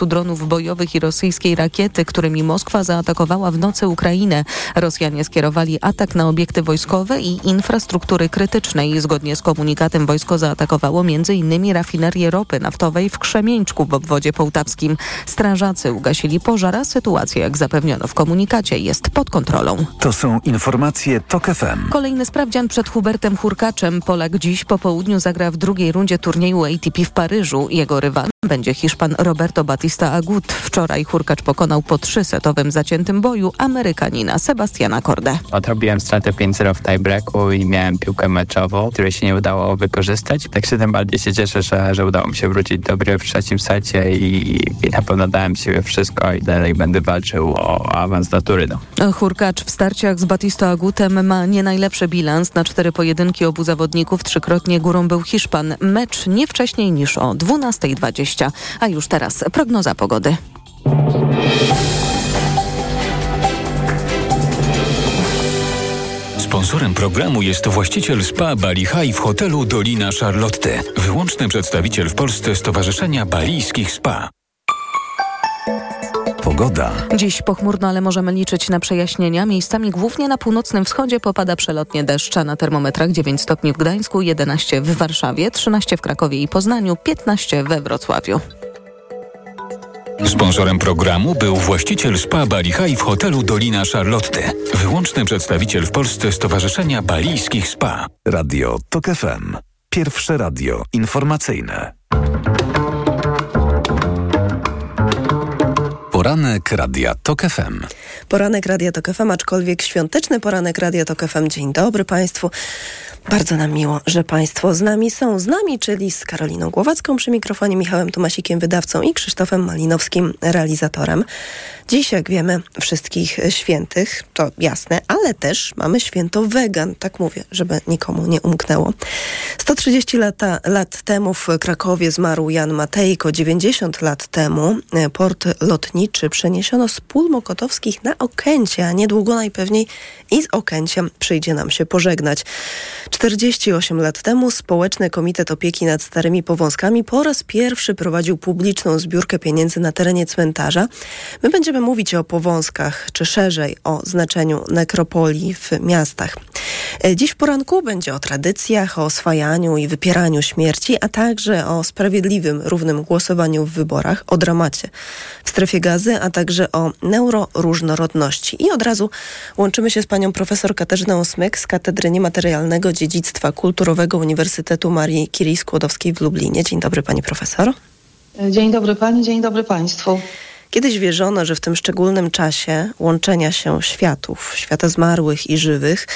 40 dronów bojowych i rosyjskiej rakiety, którymi Moskwa zaatakowała w nocy Ukrainę. Rosjanie skierowali atak na obiekty wojskowe i infrastruktury krytycznej. Zgodnie z komunikatem wojsko zaatakowało m.in. rafinerię ropy naftowej w Krzemieńczku w obwodzie połtawskim. Strażacy ugasili pożar, a sytuacja, jak zapewniono w komunikacie, jest pod kontrolą. To są informacje TOK FM. Kolejny sprawdzian przed Hubertem Hurkaczem. Polak dziś po południu zagra w drugiej rundzie turnieju ATP w Paryżu. Jego rywalem będzie Hiszpan Roberto Batista Agut. Wczoraj Hurkacz pokonał po trzysetowym zaciętym boju Amerykanina Sebastiana Cordę. Odrobiłem stratę 5-0 w tiebreaku i miałem piłkę meczową, której się nie udało wykorzystać. Tak się tym bardziej się cieszę, że, że udało mi się wrócić do gry w trzecim secie i, i na pewno dałem siebie wszystko i dalej będę walczył o awans do tury. No. Hurkacz w starciach z Batista Agutem ma nie najlepszy bilans. Na cztery pojedynki obu zawodników trzykrotnie górą był Hiszpan. Mecz nie wcześniej niż o 12.20. A już teraz prognoza pogody. Sponsorem programu jest właściciel spa Bali High w hotelu Dolina Charlotte. Wyłączny przedstawiciel w Polsce Stowarzyszenia Balijskich Spa. Pogoda. Dziś pochmurno, ale możemy liczyć na przejaśnienia. Miejscami głównie na północnym wschodzie popada przelotnie deszcz, a na termometrach 9 stopni w Gdańsku, 11 w Warszawie, 13 w Krakowie i Poznaniu, 15 we Wrocławiu. Sponsorem programu był właściciel spa Bali High w hotelu Dolina Charlotte. Wyłączny przedstawiciel w Polsce Stowarzyszenia Balijskich Spa. Radio TOK FM. Pierwsze radio informacyjne. Poranek Radia TOK FM. Poranek Radia TOK FM, aczkolwiek świąteczny poranek Radia TOK FM. Dzień dobry Państwu. Bardzo nam miło, że Państwo z nami są. Z nami, czyli z Karoliną Głowacką przy mikrofonie, Michałem Tomasikiem, wydawcą i Krzysztofem Malinowskim, realizatorem. Dziś, jak wiemy, wszystkich świętych, to jasne, ale też mamy święto wegan, tak mówię, żeby nikomu nie umknęło. 130 lata, lat temu w Krakowie zmarł Jan Matejko, 90 lat temu port lotniczy przeniesiono z pól mokotowskich na Okęcie, a niedługo najpewniej i z Okęciem przyjdzie nam się pożegnać. 48 lat temu Społeczny Komitet Opieki nad Starymi Powązkami po raz pierwszy prowadził publiczną zbiórkę pieniędzy na terenie cmentarza. My będziemy mówić o powązkach, czy szerzej o znaczeniu nekropolii w miastach. Dziś w poranku będzie o tradycjach, o oswajaniu i wypieraniu śmierci, a także o sprawiedliwym, równym głosowaniu w wyborach, o dramacie w strefie gazy, a także o neuroróżnorodności. I od razu łączymy się z panią profesor Katarzyną Smyk z Katedry Niematerialnego Dziedzictwa Kulturowego Uniwersytetu Marii Curie Skłodowskiej w Lublinie. Dzień dobry pani profesor. Dzień dobry pani, dzień dobry państwu. Kiedyś wierzono, że w tym szczególnym czasie łączenia się światów, świata zmarłych i żywych,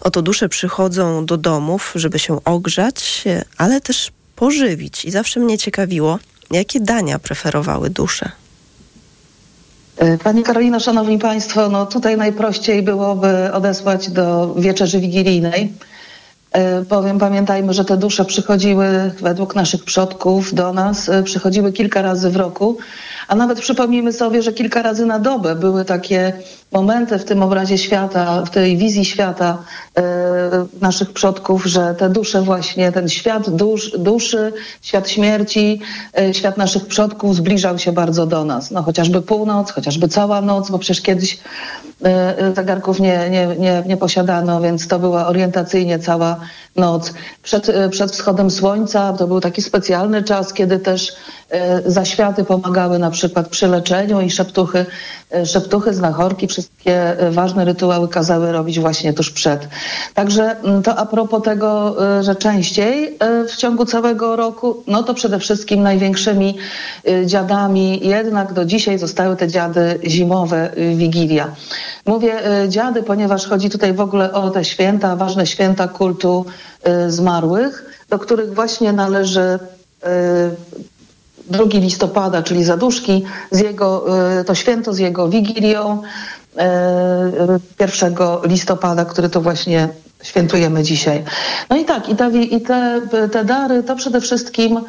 oto dusze przychodzą do domów, żeby się ogrzać, ale też pożywić. I zawsze mnie ciekawiło, jakie dania preferowały dusze. Pani Karolino, Szanowni Państwo, no tutaj najprościej byłoby odesłać do wieczerzy wigilijnej. Powiem, pamiętajmy, że te dusze przychodziły według naszych przodków do nas, przychodziły kilka razy w roku, a nawet przypomnijmy sobie, że kilka razy na dobę były takie momenty w tym obrazie świata, w tej wizji świata e, naszych przodków, że te dusze właśnie, ten świat dusz, duszy, świat śmierci, e, świat naszych przodków zbliżał się bardzo do nas. No chociażby północ, chociażby cała noc, bo przecież kiedyś e, zegarków nie, nie, nie, nie posiadano, więc to była orientacyjnie cała noc. Przed, przed wschodem słońca to był taki specjalny czas, kiedy też zaświaty pomagały na przykład przy leczeniu i szeptuchy, szeptuchy, znachorki, wszystkie ważne rytuały kazały robić właśnie tuż przed. Także to a propos tego, że częściej w ciągu całego roku, no to przede wszystkim największymi dziadami jednak do dzisiaj zostały te dziady zimowe, Wigilia. Mówię dziady, ponieważ chodzi tutaj w ogóle o te święta, ważne święta kultu zmarłych, do których właśnie należy 2 listopada, czyli zaduszki, z jego, to święto z jego wigilią 1 listopada, który to właśnie świętujemy dzisiaj. No i tak, i, te, te dary to przede wszystkim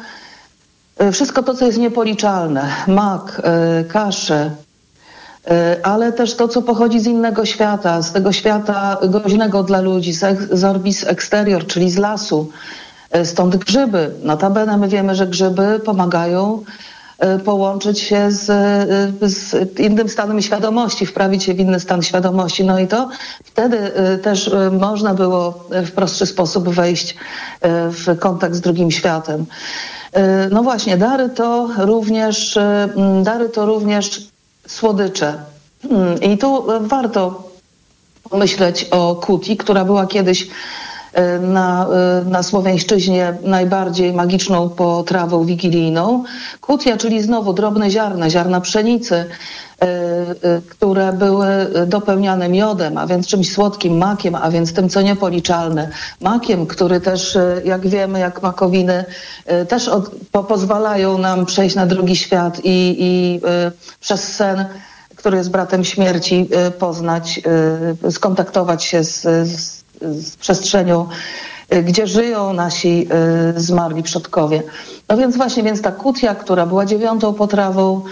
wszystko to, co jest niepoliczalne. Mak, kasze, ale też to, co pochodzi z innego świata, z tego świata groźnego dla ludzi, z orbis exterior, czyli z lasu, Stąd grzyby. Notabene my wiemy, że grzyby pomagają połączyć się z, z innym stanem świadomości, wprawić się w inny stan świadomości. No i to wtedy też można było w prostszy sposób wejść w kontakt z drugim światem. No właśnie, dary to również, dary to również słodycze. Hmm, I tu warto myśleć o kuti, która była kiedyś e, na, e, na Słowiańszczyźnie najbardziej magiczną potrawą wigilijną. Kutia, czyli znowu drobne ziarna, ziarna pszenicy, e, które były dopełniane miodem, a więc czymś słodkim, makiem, a więc tym, co niepoliczalne. Makiem, który też, jak wiemy, jak makowiny, też od, po, pozwalają nam przejść na drugi świat i, i przez sen który jest bratem śmierci, poznać, skontaktować się z, z, z przestrzenią, y, gdzie żyją nasi zmarli przodkowie. No więc właśnie, więc ta kutia, która była dziewiątą potrawą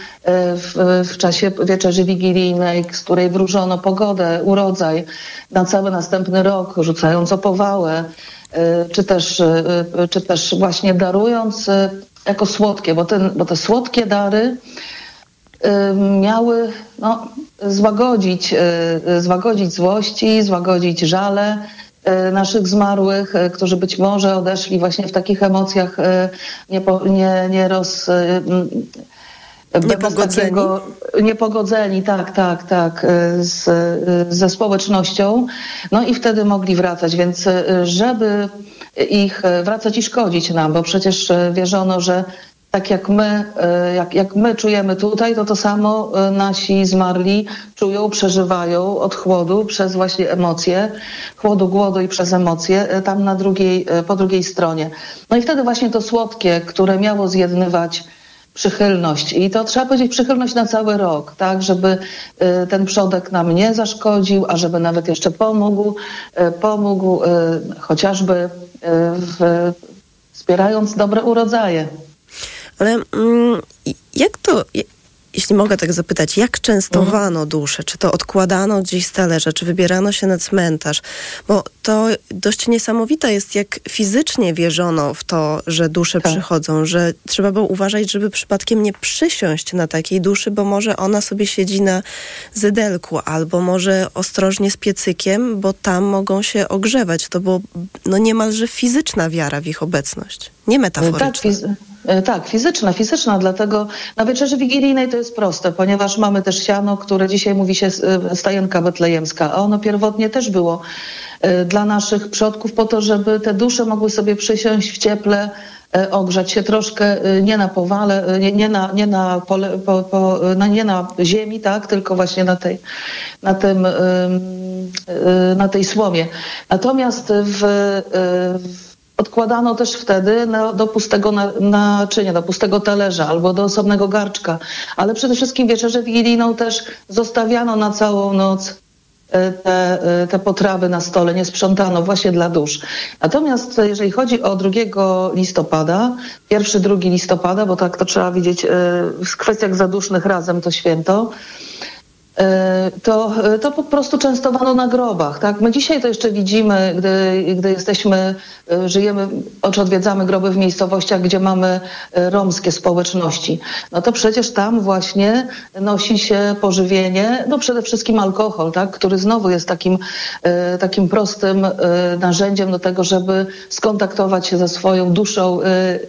w, w czasie wieczerzy wigilijnej, z której wróżono pogodę, urodzaj na cały następny rok, rzucając opowałę, czy też, czy też właśnie darując jako słodkie, bo, ten, bo te słodkie dary miały no, złagodzić, y, złagodzić złości, złagodzić żale y, naszych zmarłych, y, którzy być może odeszli właśnie w takich emocjach nie, nie, nie roz... Niepogodzeni? Takiego, niepogodzeni, tak, tak, tak, z, ze społecznością. No i wtedy mogli wracać, więc żeby ich wracać i szkodzić nam, bo przecież wierzono, że tak jak my, e, jak, jak my czujemy tutaj, to to samo e, nasi zmarli czują, przeżywają od chłodu przez właśnie emocje, chłodu, głodu i przez emocje e, tam na drugiej, po drugiej stronie. No i wtedy właśnie to słodkie, które miało zjednywać przychylność i to trzeba powiedzieć przychylność na cały rok, tak, żeby ten przodek nam nie zaszkodził, a żeby nawet jeszcze pomógł, pomógł chociażby w, wspierając dobre urodzaje. Ale mm, jak to, jeśli mogę tak zapytać, jak częstowano dusze? Czy to odkładano gdzieś z talerza, czy wybierano się na cmentarz? Bo to dość niesamowite jest, jak fizycznie wierzono w to, że dusze tak. przychodzą, że trzeba było uważać, żeby przypadkiem nie przysiąść na takiej duszy, bo może ona sobie siedzi na zydelku, albo może ostrożnie z piecykiem, bo tam mogą się ogrzewać. To było no, niemalże fizyczna wiara w ich obecność, nie metaforyczna. Tak, E, tak, fizyczna, fizyczna, dlatego na wieczerzy wigilijnej to jest proste, ponieważ mamy też siano, które dzisiaj mówi się e, stajenka betlejemska, a ono pierwotnie też było e, dla naszych przodków po to, żeby te dusze mogły sobie przysiąść w cieple, ogrzać się troszkę nie na powale, nie, nie, na, nie, na, pole, po, po, na, nie na ziemi, tak, tylko właśnie na tej, na tym, na tej słomie. Natomiast w, w odkładano też wtedy na, do pustego naczynia, do pustego talerza albo do osobnego garczka. Ale przede wszystkim wieczerzę wigilijną też zostawiano na całą noc e, te, e, te potrawy na stole, nie sprzątano właśnie dla dusz. Natomiast jeżeli chodzi o 2 listopada, pierwszy, 2 listopada, bo tak to trzeba widzieć e, w kwestiach zadusznych razem to święto, to, e, to po prostu częstowano na grobach. Tak? My dzisiaj to jeszcze widzimy, gdy, gdy jesteśmy, e, żyjemy, czy odwiedzamy groby w miejscowościach, gdzie mamy romskie społeczności. No to przecież tam właśnie nosi się pożywienie, no przede wszystkim alkohol, tak? który znowu jest takim, takim prostym narzędziem do tego, żeby skontaktować się ze swoją duszą,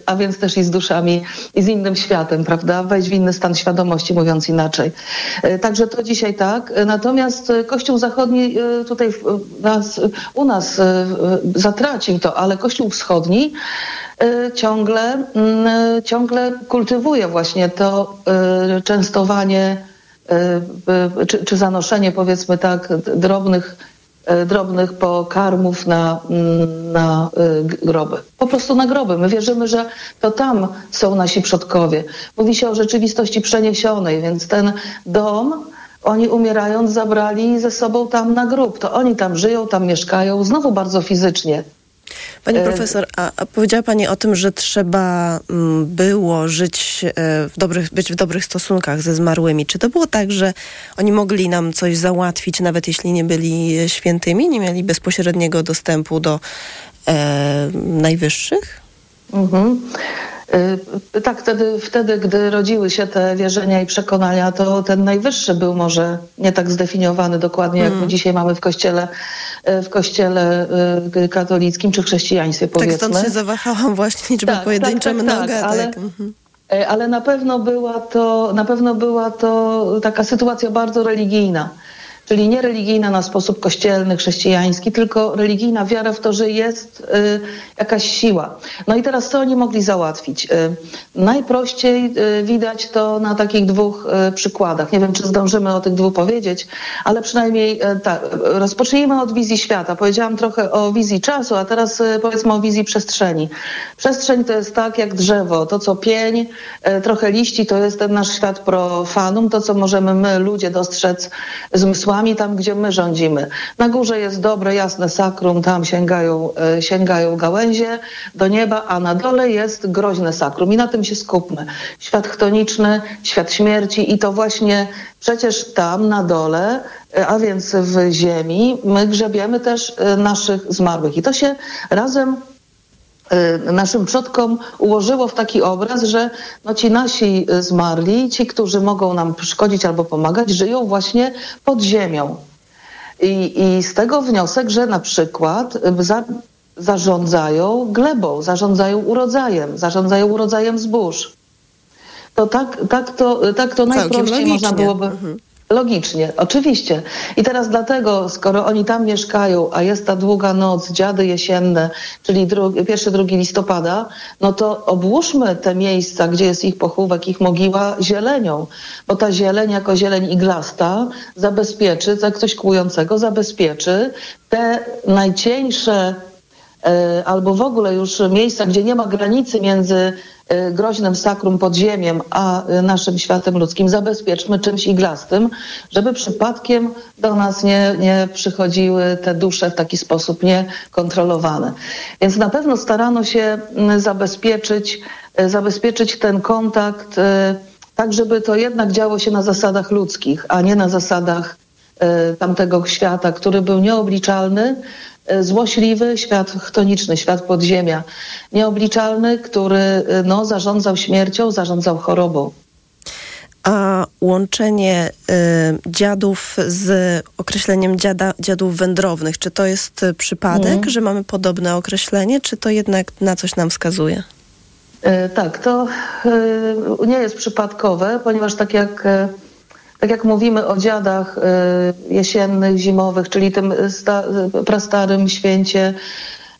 a więc też i z duszami i z innym światem, prawda? Wejść w inny stan świadomości, mówiąc inaczej. Także to dzisiaj tak. Natomiast e, Kościół Zachodni e, tutaj nas, u nas e, zatracił to, ale Kościół Wschodni ciągle, mm, ciągle kultywuje właśnie to częstowanie czy, czy zanoszenie powiedzmy tak drobnych drobnych pokarmów na, mm, na groby. Po prostu na groby. My wierzymy, że to tam są nasi przodkowie. Mówi się o rzeczywistości przeniesionej, więc ten dom oni umierając zabrali ze sobą tam na grób. To oni tam żyją, tam mieszkają, znowu bardzo fizycznie. Pani e, profesor, a, a, powiedziała Pani o tym, że trzeba mm, było żyć e, w dobrych, być w dobrych stosunkach ze zmarłymi. Czy to było tak, że oni mogli nam coś załatwić, nawet jeśli nie byli świętymi, nie mieli bezpośredniego dostępu do e, najwyższych? Mhm. Y, Tak, wtedy, wtedy, gdy rodziły się te wierzenia i przekonania, to ten najwyższy był może nie tak zdefiniowany dokładnie, jak Mm. my dzisiaj mamy w kościele, y, w kościele y, katolickim czy chrześcijaństwie, Tak powiedzmy. stąd się zawahałam właśnie liczba Tak, pojedyncza tak, tak, tak, mnoga. ale- tak. Mhm. E, ale na pewno była to, na pewno była to taka sytuacja bardzo religijna. Czyli nie religijna na sposób kościelny, chrześcijański, tylko religijna wiara w to, że jest y, jakaś siła. No i teraz co oni mogli załatwić? Y, najprościej y, widać to na takich dwóch y, przykładach. Nie wiem, czy zdążymy o tych dwóch powiedzieć, ale przynajmniej y, tak. Rozpocznijmy od wizji świata. Powiedziałam trochę o wizji czasu, a teraz y, powiedzmy o wizji przestrzeni. Przestrzeń to jest tak jak drzewo. To, co pień, trochę liści, to jest ten nasz świat profanum, to, co możemy my, ludzie, dostrzec zmysłami, tam, gdzie my rządzimy. Na górze jest dobre, jasne sakrum, tam sięgają, y, sięgają gałęzie do nieba, a na dole jest groźne sakrum i na tym się skupmy. Świat chtoniczny, świat śmierci i to właśnie przecież tam na dole, y, a więc w ziemi, my grzebiemy też y, naszych zmarłych. I to się razem naszym przodkom ułożyło w taki obraz, że no ci nasi y, zmarli, ci, którzy mogą nam szkodzić albo pomagać, żyją właśnie pod ziemią. I, i z tego wniosek, że na przykład y, za, zarządzają glebą, zarządzają urodzajem, zarządzają urodzajem zbóż. To tak, tak to, tak to najprościej można byłoby. Mhm. Logicznie, oczywiście. I teraz dlatego, skoro oni tam mieszkają, a jest ta długa noc, dziady jesienne, czyli dru- pierwszy, drugi listopada, no to obłóżmy te miejsca, gdzie jest ich pochówek, ich mogiła zielenią, bo ta zieleń jako zieleń iglasta zabezpieczy, tak coś kłującego, zabezpieczy te najcieńsze albo w ogóle już miejsca, gdzie nie ma granicy między e, groźnym sakrum podziemiem a e, naszym światem ludzkim, zabezpieczmy czymś iglastym, żeby przypadkiem do nas nie, nie przychodziły te dusze w taki sposób niekontrolowany. Więc na pewno starano się zabezpieczyć, e, zabezpieczyć ten kontakt e, tak, żeby to jednak działo się na zasadach ludzkich, a nie na zasadach e, tamtego świata, który był nieobliczalny, e, złośliwy, świat chtoniczny, świat podziemia, nieobliczalny, który e, no, zarządzał śmiercią, zarządzał chorobą. A łączenie y, dziadów z określeniem dziada, dziadów wędrownych, czy to jest y, przypadek, Mhm. że mamy podobne określenie, czy to jednak na coś nam wskazuje? E, Tak, to e, nie jest przypadkowe, ponieważ tak jak, e, tak jak mówimy o dziadach e, jesiennych, zimowych, czyli tym sta, prastarym święcie,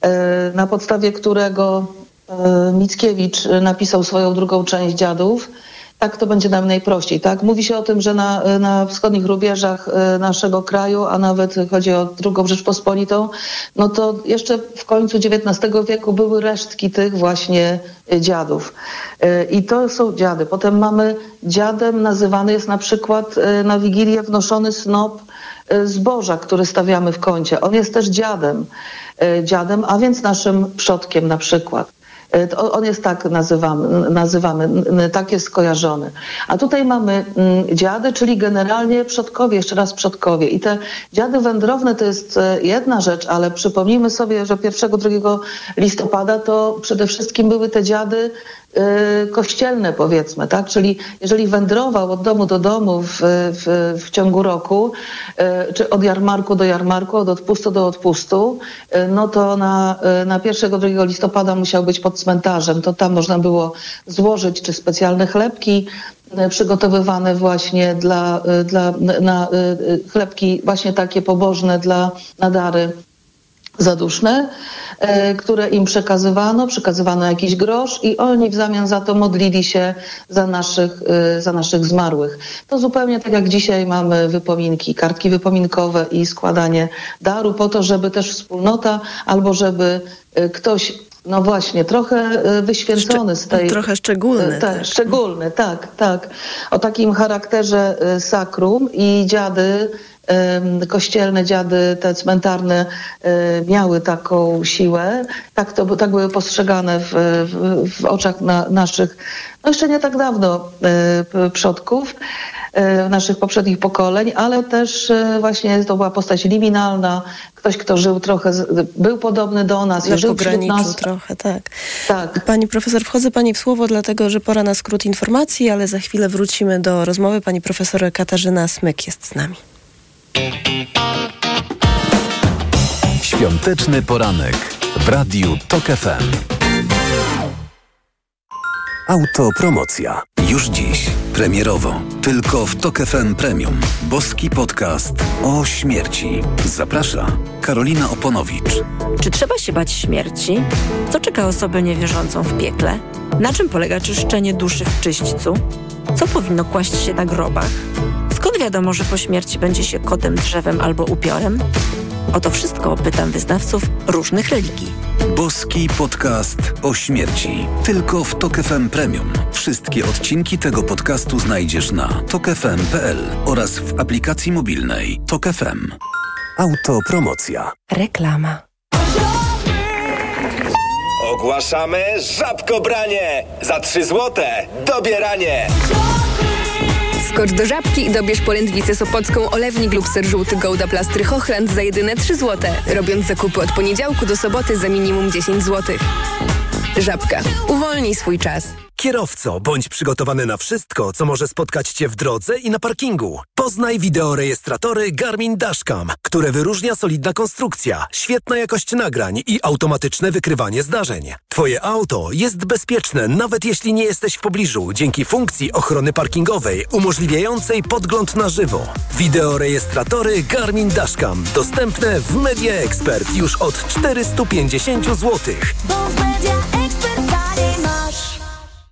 e, na podstawie którego e, Mickiewicz napisał swoją drugą część dziadów, tak to będzie nam najprościej. Tak? Mówi się o tym, że na, na wschodnich rubieżach e, naszego kraju, a nawet chodzi o drugą Rzeczpospolitą, no to jeszcze w końcu XIX wieku były resztki tych właśnie e, dziadów. E, I to są dziady. Potem mamy dziadem nazywany jest na przykład na Wigilię wnoszony snop zboża, który stawiamy w kącie. On jest też dziadem, dziadem, a więc naszym przodkiem na przykład. E, On jest tak nazywamy, nazywamy, tak jest skojarzony. A tutaj mamy mm, dziady, czyli generalnie przodkowie, jeszcze raz przodkowie. I te dziady wędrowne to jest e, jedna rzecz, ale przypomnijmy sobie, że 1-2 listopada to przede wszystkim były te dziady kościelne powiedzmy, tak? Czyli jeżeli wędrował od domu do domu w, w, w ciągu roku, e, czy od jarmarku do jarmarku, od odpustu do odpustu, e, no to na, na 1-2 listopada musiał być pod cmentarzem. To tam można było złożyć czy specjalne chlebki przygotowywane właśnie dla, dla na, e, chlebki właśnie takie pobożne dla nadary zaduszne, e, które im przekazywano, przekazywano jakiś grosz i oni w zamian za to modlili się za naszych, e, za naszych zmarłych. To zupełnie tak jak dzisiaj mamy wypominki, kartki wypominkowe i składanie daru po to, żeby też wspólnota albo żeby e, ktoś no właśnie, trochę wyświęcony z tej... Trochę szczególny. E, Tak, szczególny, tak, tak. O takim charakterze sakrum i dziady, kościelne dziady, te cmentarne e, miały taką siłę. Tak, to, tak były postrzegane w, w, w oczach na, naszych, no jeszcze nie tak dawno, e, przodków. e, naszych poprzednich pokoleń, ale też właśnie to była postać liminalna, ktoś, kto żył trochę, był podobny do nas, Na żył pograniczu trochę, tak. Tak. Pani profesor, wchodzę pani w słowo, dlatego że pora na skrót informacji, ale za chwilę wrócimy do rozmowy. Pani profesor Katarzyna Smyk jest z nami. Świąteczny poranek w Radiu TOK FM. Autopromocja. Już dziś. Premierowo. Tylko w TOK FM Premium. Boski podcast o śmierci. Zaprasza Karolina Oponowicz. Czy trzeba się bać śmierci? Co czeka osobę niewierzącą w piekle? Na czym polega czyszczenie duszy w czyśćcu? Co powinno kłaść się na grobach? Skąd wiadomo, że po śmierci będzie się kotem, drzewem albo upiorem? O to wszystko pytam wyznawców różnych religii. Boski podcast o śmierci. Tylko w TOK FM Premium. Wszystkie odcinki tego podcastu znajdziesz na tokefm.pl oraz w aplikacji mobilnej TOK FM. Autopromocja. Reklama. Ogłaszamy żabkobranie! Za 3 złote dobieranie! Skocz do żabki i dobierz polędwicę sopocką, olewnik lub ser żółty Gouda Plastry Hochland za jedyne 3 zł. Robiąc zakupy od poniedziałku do soboty za minimum 10 zł. Żabka. Uwolnij swój czas. Kierowco, bądź przygotowany na wszystko, co może spotkać Cię w drodze i na parkingu. Poznaj wideorejestratory Garmin Dashcam, które wyróżnia solidna konstrukcja, świetna jakość nagrań i automatyczne wykrywanie zdarzeń. Twoje auto jest bezpieczne, nawet jeśli nie jesteś w pobliżu, dzięki funkcji ochrony parkingowej umożliwiającej podgląd na żywo. Wideorejestratory Garmin Dashcam dostępne w Media Expert już od 450 zł.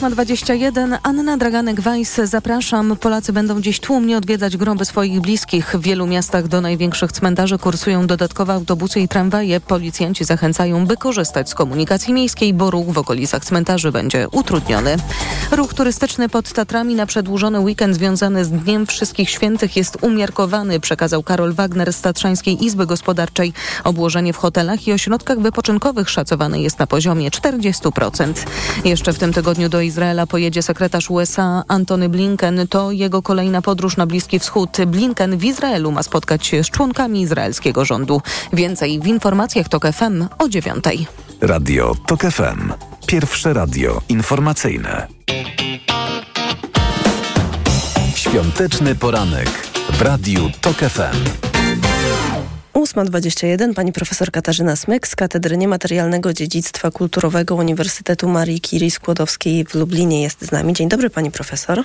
8.21. Anna Draganek-Weiss, zapraszam. Polacy będą dziś tłumnie odwiedzać groby swoich bliskich. W wielu miastach do największych cmentarzy kursują dodatkowe autobusy i tramwaje. Policjanci zachęcają, by korzystać z komunikacji miejskiej, bo ruch w okolicach cmentarzy będzie utrudniony. Ruch turystyczny pod Tatrami na przedłużony weekend związany z Dniem Wszystkich Świętych jest umiarkowany, przekazał Karol Wagner z Tatrzańskiej Izby Gospodarczej. Obłożenie w hotelach i ośrodkach wypoczynkowych szacowane jest na poziomie 40%. Jeszcze w tym tygodniu do Izraela pojedzie sekretarz USA Antony Blinken. To jego kolejna podróż na Bliski Wschód. Blinken w Izraelu ma spotkać się z członkami izraelskiego rządu. Więcej w informacjach TOK FM o dziewiątej. Radio TOK FM. Pierwsze radio informacyjne. Świąteczny poranek w Radiu TOK FM. 8.21. Pani profesor Katarzyna Smyk z Katedry Niematerialnego Dziedzictwa Kulturowego Uniwersytetu Marii Curie Skłodowskiej w Lublinie jest z nami. Dzień dobry pani profesor.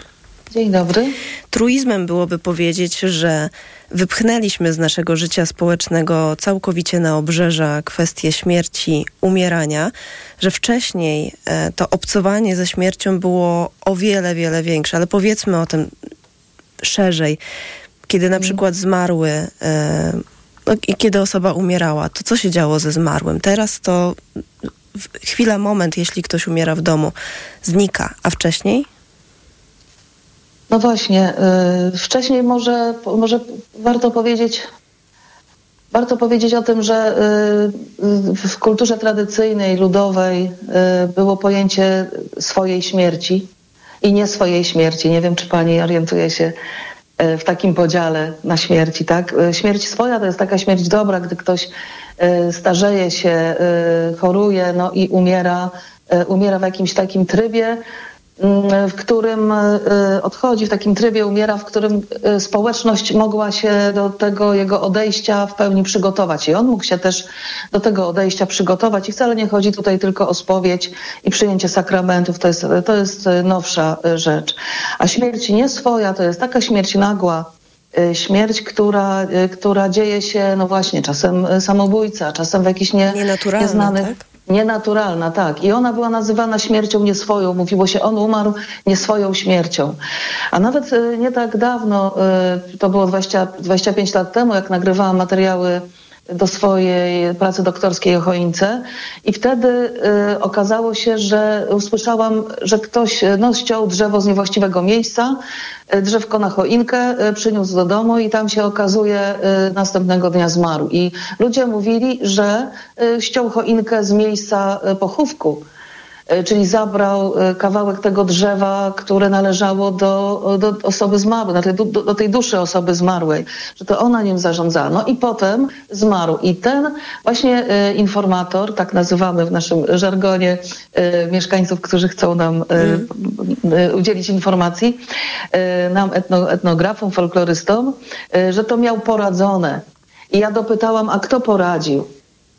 Dzień dobry. Truizmem byłoby powiedzieć, że wypchnęliśmy z naszego życia społecznego całkowicie na obrzeża kwestie śmierci, umierania, że wcześniej e, to obcowanie ze śmiercią było o wiele, wiele większe, ale powiedzmy o tym szerzej. Kiedy na przykład zmarły, e, kiedy osoba umierała, to co się działo ze zmarłym? Teraz to chwila, moment, jeśli ktoś umiera w domu, znika, a wcześniej? No właśnie, y, wcześniej może, może warto powiedzieć, warto powiedzieć o tym, że y, w kulturze tradycyjnej, ludowej y, było pojęcie swojej śmierci i nie swojej śmierci. Nie wiem, czy pani orientuje się w takim podziale na śmierci, tak? Y, Śmierć swoja to jest taka śmierć dobra, gdy ktoś y, starzeje się, choruje, no i umiera, umiera w jakimś takim trybie, w którym y, odchodzi, w takim trybie umiera, w którym y, społeczność mogła się do tego jego odejścia w pełni przygotować. I on mógł się też do tego odejścia przygotować. I wcale nie chodzi tutaj tylko o spowiedź i przyjęcie sakramentów. To jest, to jest y, nowsza rzecz. A śmierć nie swoja to jest taka śmierć nagła, śmierć, która, która dzieje się, no właśnie, czasem samobójca, czasem w jakichś nie, nieznanych... tak? Nienaturalna, tak. I ona była nazywana śmiercią nieswoją. Mówiło się, on umarł nieswoją śmiercią. A nawet y, nie tak dawno, y, to było 20, 25 lat temu, jak nagrywałam materiały do swojej pracy doktorskiej o choince i wtedy y, okazało się, że usłyszałam, że ktoś no, ściął drzewo z niewłaściwego miejsca, y, drzewko na choinkę y, przyniósł do domu i tam się okazuje y, następnego dnia zmarł. I ludzie mówili, że y, ściął choinkę z miejsca y, pochówku. E, czyli zabrał e, kawałek tego drzewa, które należało do, do osoby zmarłej, do, do, do tej duszy osoby zmarłej, że to ona nim zarządzała. No i potem zmarł. I ten właśnie e, informator, tak nazywamy w naszym żargonie mieszkańców, którzy chcą nam mm. udzielić informacji, nam etno, etnografom, folklorystom, że to miał poradzone. I ja dopytałam, a kto poradził?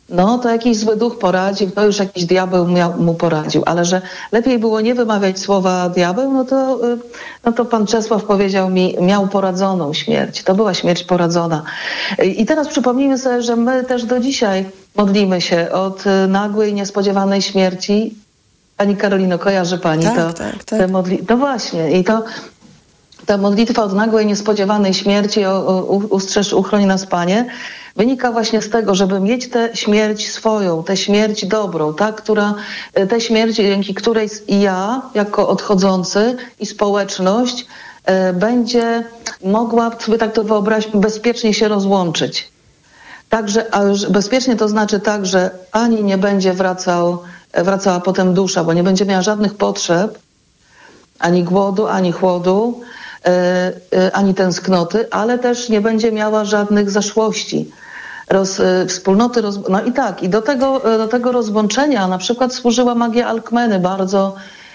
No to jakiś zły duch poradził, to już jakiś diabeł miał, mu poradził, ale że lepiej było nie wymawiać słowa diabeł, no to, y, no to pan Czesław powiedział mi, miał poradzoną śmierć. To była śmierć poradzona. I teraz przypomnijmy sobie, że my też do dzisiaj modlimy się od y, nagłej, niespodziewanej śmierci. Pani Karolino, kojarzy pani tak, to? Tak, tak. Te modli- no właśnie, i to ta modlitwa od nagłej, niespodziewanej śmierci, o, o, ustrzeż, uchroni nas Panie, wynika właśnie z tego, żeby mieć tę śmierć swoją, tę śmierć dobrą, tak, która, e, tę śmierć, dzięki której ja, jako odchodzący i społeczność, e, będzie mogła, sobie tak to wyobraźmy, bezpiecznie się rozłączyć. Także a już bezpiecznie to znaczy tak, że ani nie będzie wracał, e, wracała potem dusza, bo nie będzie miała żadnych potrzeb, ani głodu, ani chłodu, ani tęsknoty, ale też nie będzie miała żadnych zaszłości roz, e, wspólnoty. Roz, no i tak, i do tego, e, do tego rozłączenia na przykład służyła magia Alkmeny, bardzo e,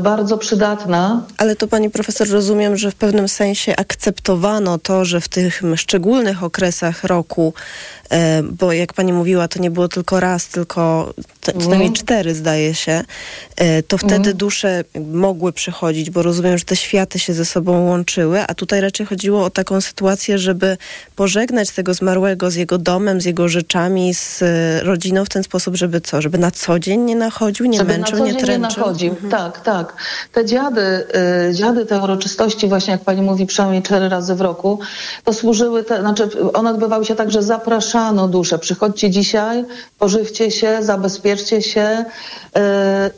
bardzo przydatna. Ale to pani profesor rozumiem, że w pewnym sensie akceptowano to, że w tych szczególnych okresach roku E, bo jak pani mówiła, to nie było tylko raz, tylko co najmniej mhm. cztery zdaje się, e, to wtedy mm. dusze mogły przychodzić, bo rozumiem, że te światy się ze sobą łączyły, a tutaj raczej chodziło o taką sytuację, żeby pożegnać tego zmarłego z jego domem, z jego rzeczami, z rodziną w ten sposób, żeby co? Żeby na co dzień nie nachodził, nie żeby męczył, na co nie dzień tręczył? Nie nachodził. Mhm. Tak, tak. Te dziady, y, dziady te uroczystości właśnie, jak pani mówi, przynajmniej cztery razy w roku, to służyły, te, znaczy one odbywały się tak, że zapraszano duszę. Przychodźcie dzisiaj, pożywcie się, zabezpieczcie się yy,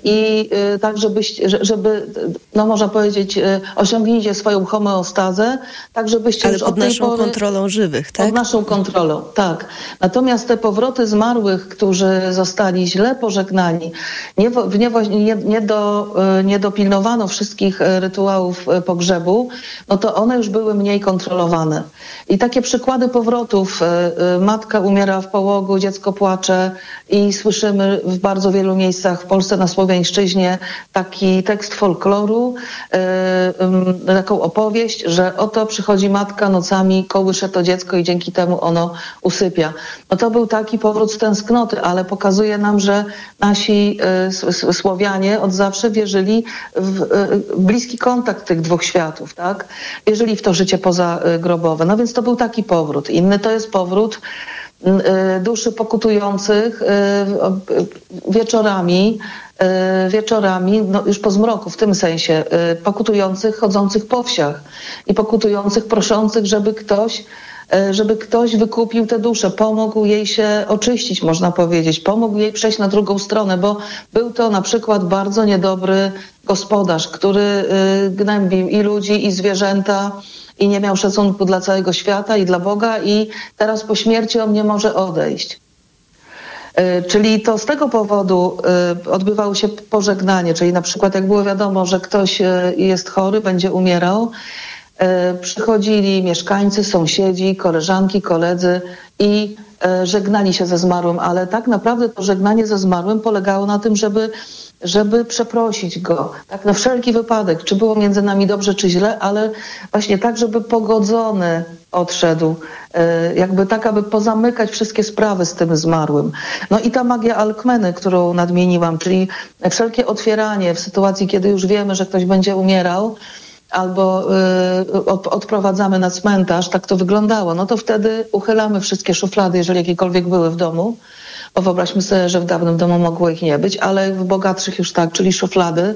i yy, tak, żebyście, żeby, no można powiedzieć, osiągnijcie swoją homeostazę, tak żebyście Ale już pod naszą pory, kontrolą żywych, tak? Pod naszą kontrolą, tak. Natomiast te powroty zmarłych, którzy zostali źle pożegnani, nie, nie, nie, do, nie dopilnowano wszystkich rytuałów pogrzebu, no to one już były mniej kontrolowane. I takie przykłady powrotów, matka matka umiera w połogu, dziecko płacze i słyszymy w bardzo wielu miejscach w Polsce na Słowiańszczyźnie taki tekst folkloru, taką opowieść, że oto przychodzi matka nocami, kołysze to dziecko i dzięki temu ono usypia. No to był taki powrót z tęsknoty, ale pokazuje nam, że nasi Słowianie od zawsze wierzyli w yy, bliski kontakt tych dwóch światów, tak? Wierzyli w to życie pozagrobowe. No więc to był taki powrót. Inny to jest powrót Y, duszy pokutujących wieczorami, wieczorami, no już po zmroku w tym sensie, pokutujących, chodzących po wsiach i pokutujących, proszących, żeby ktoś żeby ktoś wykupił tę duszę, pomógł jej się oczyścić, można powiedzieć, pomógł jej przejść na drugą stronę, bo był to na przykład bardzo niedobry gospodarz, który gnębił i ludzi, i zwierzęta, i nie miał szacunku dla całego świata i dla Boga i teraz po śmierci on nie może odejść. E, czyli to z tego powodu e, odbywało się pożegnanie, czyli na przykład jak było wiadomo, że ktoś e, jest chory, będzie umierał, przychodzili mieszkańcy, sąsiedzi, koleżanki, koledzy i żegnali się ze zmarłym, ale tak naprawdę to żegnanie ze zmarłym polegało na tym, żeby żeby przeprosić go, tak na wszelki wypadek, czy było między nami dobrze, czy źle, ale właśnie tak, żeby pogodzony odszedł, e, jakby tak, aby pozamykać wszystkie sprawy z tym zmarłym. No i ta magia alkmeny, którą nadmieniłam, czyli wszelkie otwieranie w sytuacji, kiedy już wiemy, że ktoś będzie umierał, albo y, odprowadzamy na cmentarz, tak to wyglądało, no to wtedy uchylamy wszystkie szuflady, jeżeli jakiekolwiek były w domu, bo wyobraźmy sobie, że w dawnym domu mogło ich nie być, ale w bogatszych już tak, czyli szuflady.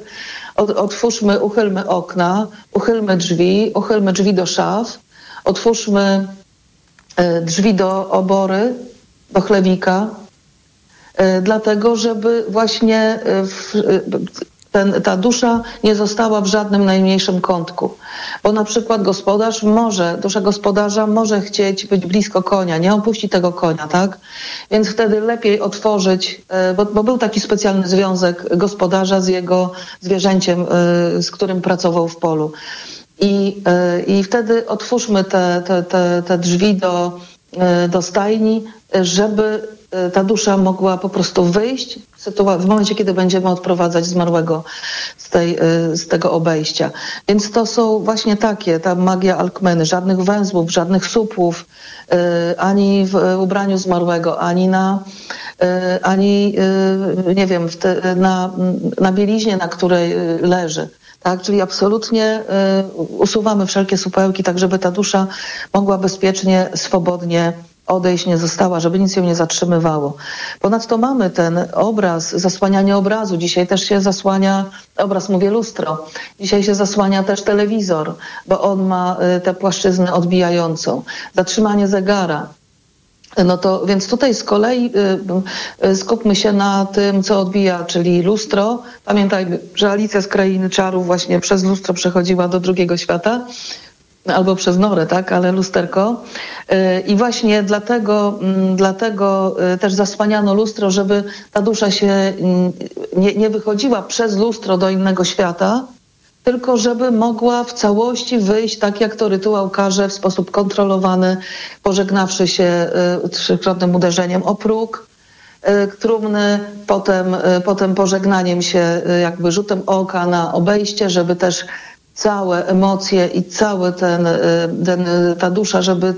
Otwórzmy, uchylmy okna, uchylmy drzwi, uchylmy drzwi do szaf, otwórzmy e, drzwi do obory, do chlewika, dlatego żeby właśnie w, ten, ta dusza nie została w żadnym najmniejszym kątku. Bo na przykład gospodarz może, dusza gospodarza może chcieć być blisko konia, nie opuści tego konia, tak? Więc wtedy lepiej otworzyć, e, bo, bo był taki specjalny związek gospodarza z jego zwierzęciem, e, z którym pracował w polu. I, e, i wtedy otwórzmy te, te, te, te drzwi do, do stajni, żeby ta dusza mogła po prostu wyjść w momencie, kiedy będziemy odprowadzać zmarłego z, tej, e, z tego obejścia. Więc to są właśnie takie, ta magia alkmeny, żadnych węzłów, żadnych supłów, e, ani w ubraniu zmarłego, ani na, ani nie wiem, te, na, na bieliźnie, na której leży. Tak, czyli absolutnie usuwamy wszelkie supełki, tak żeby ta dusza mogła bezpiecznie, swobodnie odejść nie została, żeby nic ją nie zatrzymywało. Ponadto mamy ten obraz, zasłanianie obrazu. Dzisiaj też się zasłania, obraz mówię lustro, dzisiaj się zasłania też telewizor, bo on ma y, tę płaszczyznę odbijającą. Zatrzymanie zegara. No to więc tutaj z kolei y, y, skupmy się na tym, co odbija, czyli lustro. Pamiętajmy, że Alicja z Krainy Czarów właśnie przez lustro przechodziła do drugiego świata albo przez norę, tak, ale lusterko. Y, I właśnie dlatego, mm, dlatego y, też zasłaniano lustro, żeby ta dusza się mm, nie, nie wychodziła przez lustro do innego świata, tylko żeby mogła w całości wyjść tak, jak to rytuał każe, w sposób kontrolowany, pożegnawszy się y, trzykrotnym uderzeniem o próg, trumny, potem, potem pożegnaniem się jakby rzutem oka na obejście, żeby też całe emocje i cały ten, y, ten, ta dusza, żeby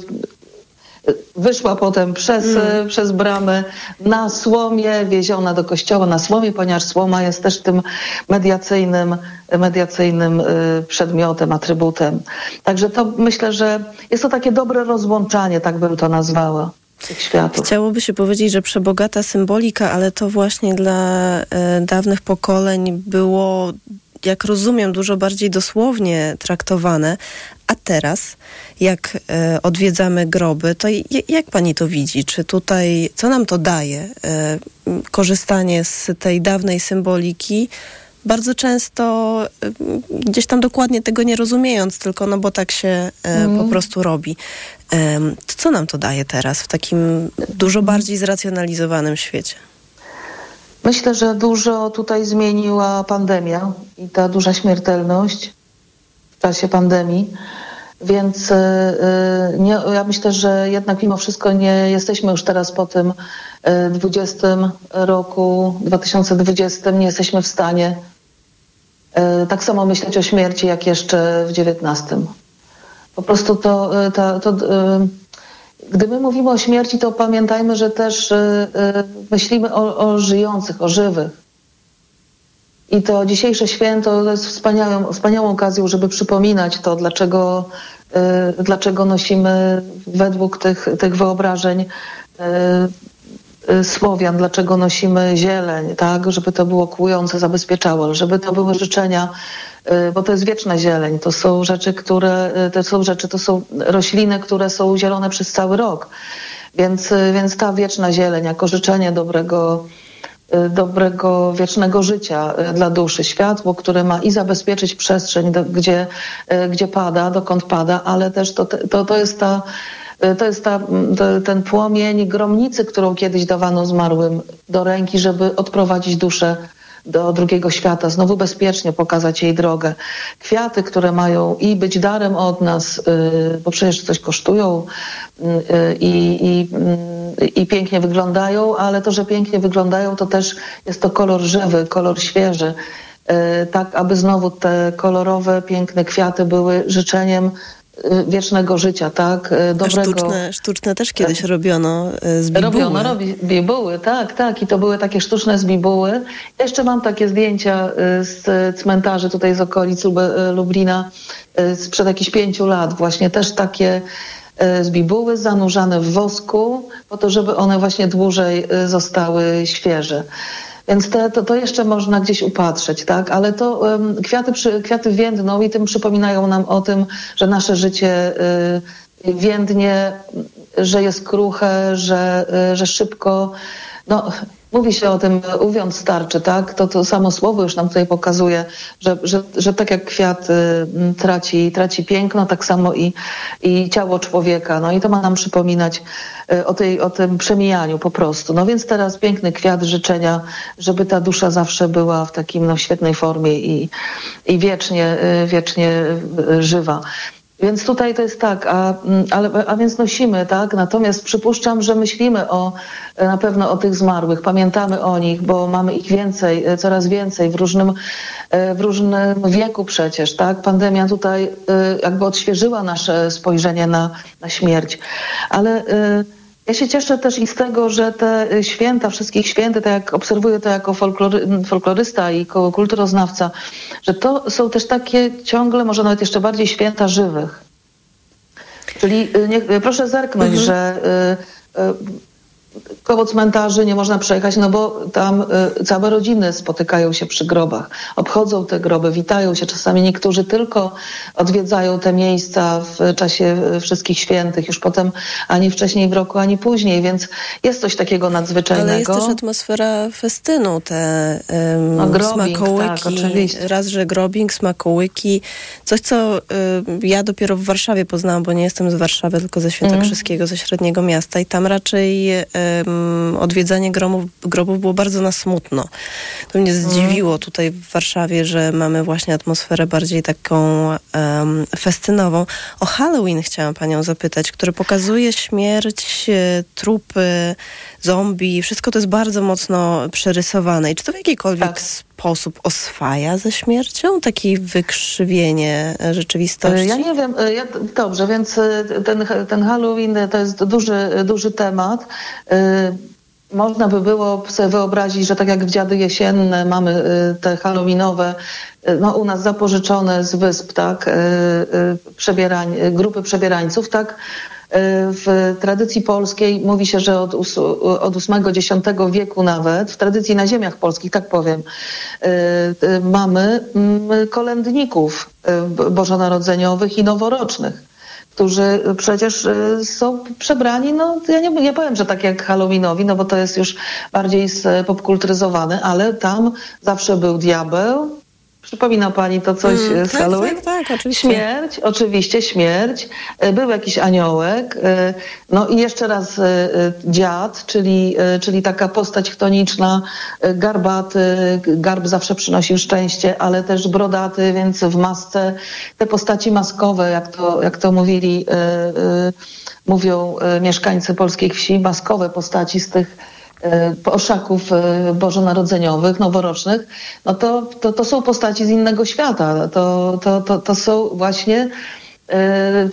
wyszła potem przez, mm. przez bramę na słomie, wieziona do kościoła na słomie, ponieważ słoma jest też tym mediacyjnym, mediacyjnym y, przedmiotem, atrybutem. Także to myślę, że jest to takie dobre rozłączanie, tak bym to nazwała. Chciałoby się powiedzieć, że przebogata symbolika, ale to właśnie dla y, dawnych pokoleń było jak rozumiem, dużo bardziej dosłownie traktowane. A teraz, jak e, odwiedzamy groby, to jak pani to widzi? Czy tutaj, co nam to daje? E, korzystanie z tej dawnej symboliki, bardzo często e, gdzieś tam dokładnie tego nie rozumiejąc, tylko no bo tak się mm. po prostu robi. Co nam to daje teraz w takim dużo bardziej zracjonalizowanym świecie? Myślę, że dużo tutaj zmieniła pandemia i ta duża śmiertelność w czasie pandemii. Więc y, y, nie, ja myślę, że jednak mimo wszystko nie jesteśmy już teraz po tym 20 y, roku, 2020, nie jesteśmy w stanie tak samo myśleć o śmierci, jak jeszcze w 19. Po prostu to, to, to gdy my mówimy o śmierci, to pamiętajmy, że też y, y, myślimy o, o żyjących, o żywych. I to dzisiejsze święto to jest wspaniałą, wspaniałą okazją, żeby przypominać to, dlaczego, y, dlaczego nosimy według tych, tych wyobrażeń Słowian, dlaczego nosimy zieleń, tak, żeby to było kłujące, zabezpieczało, żeby to były życzenia bo to jest wieczna zieleń. To są rzeczy, które, y, to są rzeczy, to są rośliny, które są zielone przez cały rok. Więc, y, więc ta wieczna zieleń jako życzenie dobrego, dobrego, wiecznego życia dla duszy. Światło, które ma i zabezpieczyć przestrzeń, do, gdzie, gdzie pada, dokąd pada, ale też to, to, to jest ta to jest ta, ten płomień gromnicy, którą kiedyś dawano zmarłym do ręki, żeby odprowadzić duszę do drugiego świata, znowu bezpiecznie pokazać jej drogę. Kwiaty, które mają i być darem od nas, y, bo przecież coś kosztują y, i, i, y, i pięknie wyglądają, ale to, że pięknie wyglądają, to też jest to kolor żywy, kolor świeży tak aby znowu te kolorowe, piękne kwiaty były życzeniem Y, wiecznego życia, tak? Y, dobrego. Sztuczne, sztuczne też kiedyś robiono y, z bibuły. Robiono, robi bibuły, tak, tak. I to były takie sztuczne z bibuły. Jeszcze mam takie zdjęcia z cmentarzy tutaj z okolic Lublina sprzed jakichś pięciu lat. Właśnie też takie z bibuły zanurzane w wosku, po to, żeby one właśnie dłużej zostały świeże. Więc te, to, to jeszcze można gdzieś upatrzeć, tak? Ale to kwiaty, przy, kwiaty więdną i tym przypominają nam o tym, że nasze życie y, więdnie że jest kruche, że, że szybko. No, Mówi się o tym uwiąd starczy, tak? To, to samo słowo już nam tutaj pokazuje, że, że, że tak jak kwiat y, traci, traci piękno, tak samo i, i ciało człowieka. No i to ma nam przypominać y, o, tej, o tym przemijaniu po prostu. No więc teraz piękny kwiat życzenia, żeby ta dusza zawsze była w takim no, świetnej formie i, i wiecznie, y, wiecznie żywa. Więc tutaj to jest tak, a, mm, a więc nosimy, tak? Natomiast przypuszczam, że myślimy o, na pewno o tych zmarłych, pamiętamy o nich, bo mamy ich więcej, e, coraz więcej w różnym, e, w różnym wieku przecież, tak? Pandemia tutaj e, jakby odświeżyła nasze spojrzenie na, na śmierć. Ale ja się cieszę też i z tego, że te święta, wszystkich święty, tak jak obserwuję to jako folklory, folklorysta i kulturoznawca, że to są też takie ciągle, może nawet jeszcze bardziej święta żywych. Czyli nie, proszę zerknąć, mhm. że y, y, koło cmentarzy nie można przejechać, no bo tam y, całe rodziny spotykają się przy grobach, obchodzą te groby, witają się. Czasami niektórzy tylko odwiedzają te miejsca w czasie y, wszystkich świętych, już potem ani wcześniej w roku, ani później, więc jest coś takiego nadzwyczajnego. Ale jest też atmosfera festynu, te um, no, grobing, smakołyki. Tak, oczywiście. Raz, że grobing, smakołyki. Coś, co y, ja dopiero w Warszawie poznałam, bo nie jestem z Warszawy, tylko ze Świętokrzyskiego, mm. ze średniego miasta i tam raczej y, odwiedzanie grobów, grobów było bardzo na smutno. To mnie mhm. zdziwiło tutaj w Warszawie, że mamy właśnie atmosferę bardziej taką um, festynową. O Halloween chciałam panią zapytać, który pokazuje śmierć, e, trupy, zombie. Wszystko to jest bardzo mocno przerysowane. I czy to w jakikolwiek tak sposób oswaja ze śmiercią? Takie wykrzywienie rzeczywistości? Ja nie wiem. Ja, dobrze, więc e, ten, ten Halloween to jest duży, duży temat. Można by było sobie wyobrazić, że tak jak w Dziady Jesienne mamy e, te halloweenowe, no u nas zapożyczone z wysp, tak, przebierań, grupy przebierańców, tak, w tradycji polskiej mówi się, że od, od VIII-X wieku nawet, w tradycji na ziemiach polskich, tak powiem, y, y, mamy mm, kolędników y, bożonarodzeniowych i noworocznych którzy przecież są przebrani, no ja nie, nie powiem, że tak jak Halloweenowi, no bo to jest już bardziej popkulturyzowane, ale tam zawsze był diabeł, Przypomina pani to coś mm, z tak, Halloween? Tak, tak, oczywiście. Śmierć, oczywiście śmierć. E, był jakiś aniołek. E, no i jeszcze raz e, dziad, czyli, czyli taka postać chtoniczna, garbaty. Garb zawsze przynosił szczęście, ale też brodaty, więc w masce. Te postaci maskowe, jak to, jak to mówili, mówią mieszkańcy polskiej wsi, maskowe postaci z tych E, oszaków e, bożonarodzeniowych, noworocznych, no to, to, to są postaci z innego świata. To, to, to, to są właśnie e,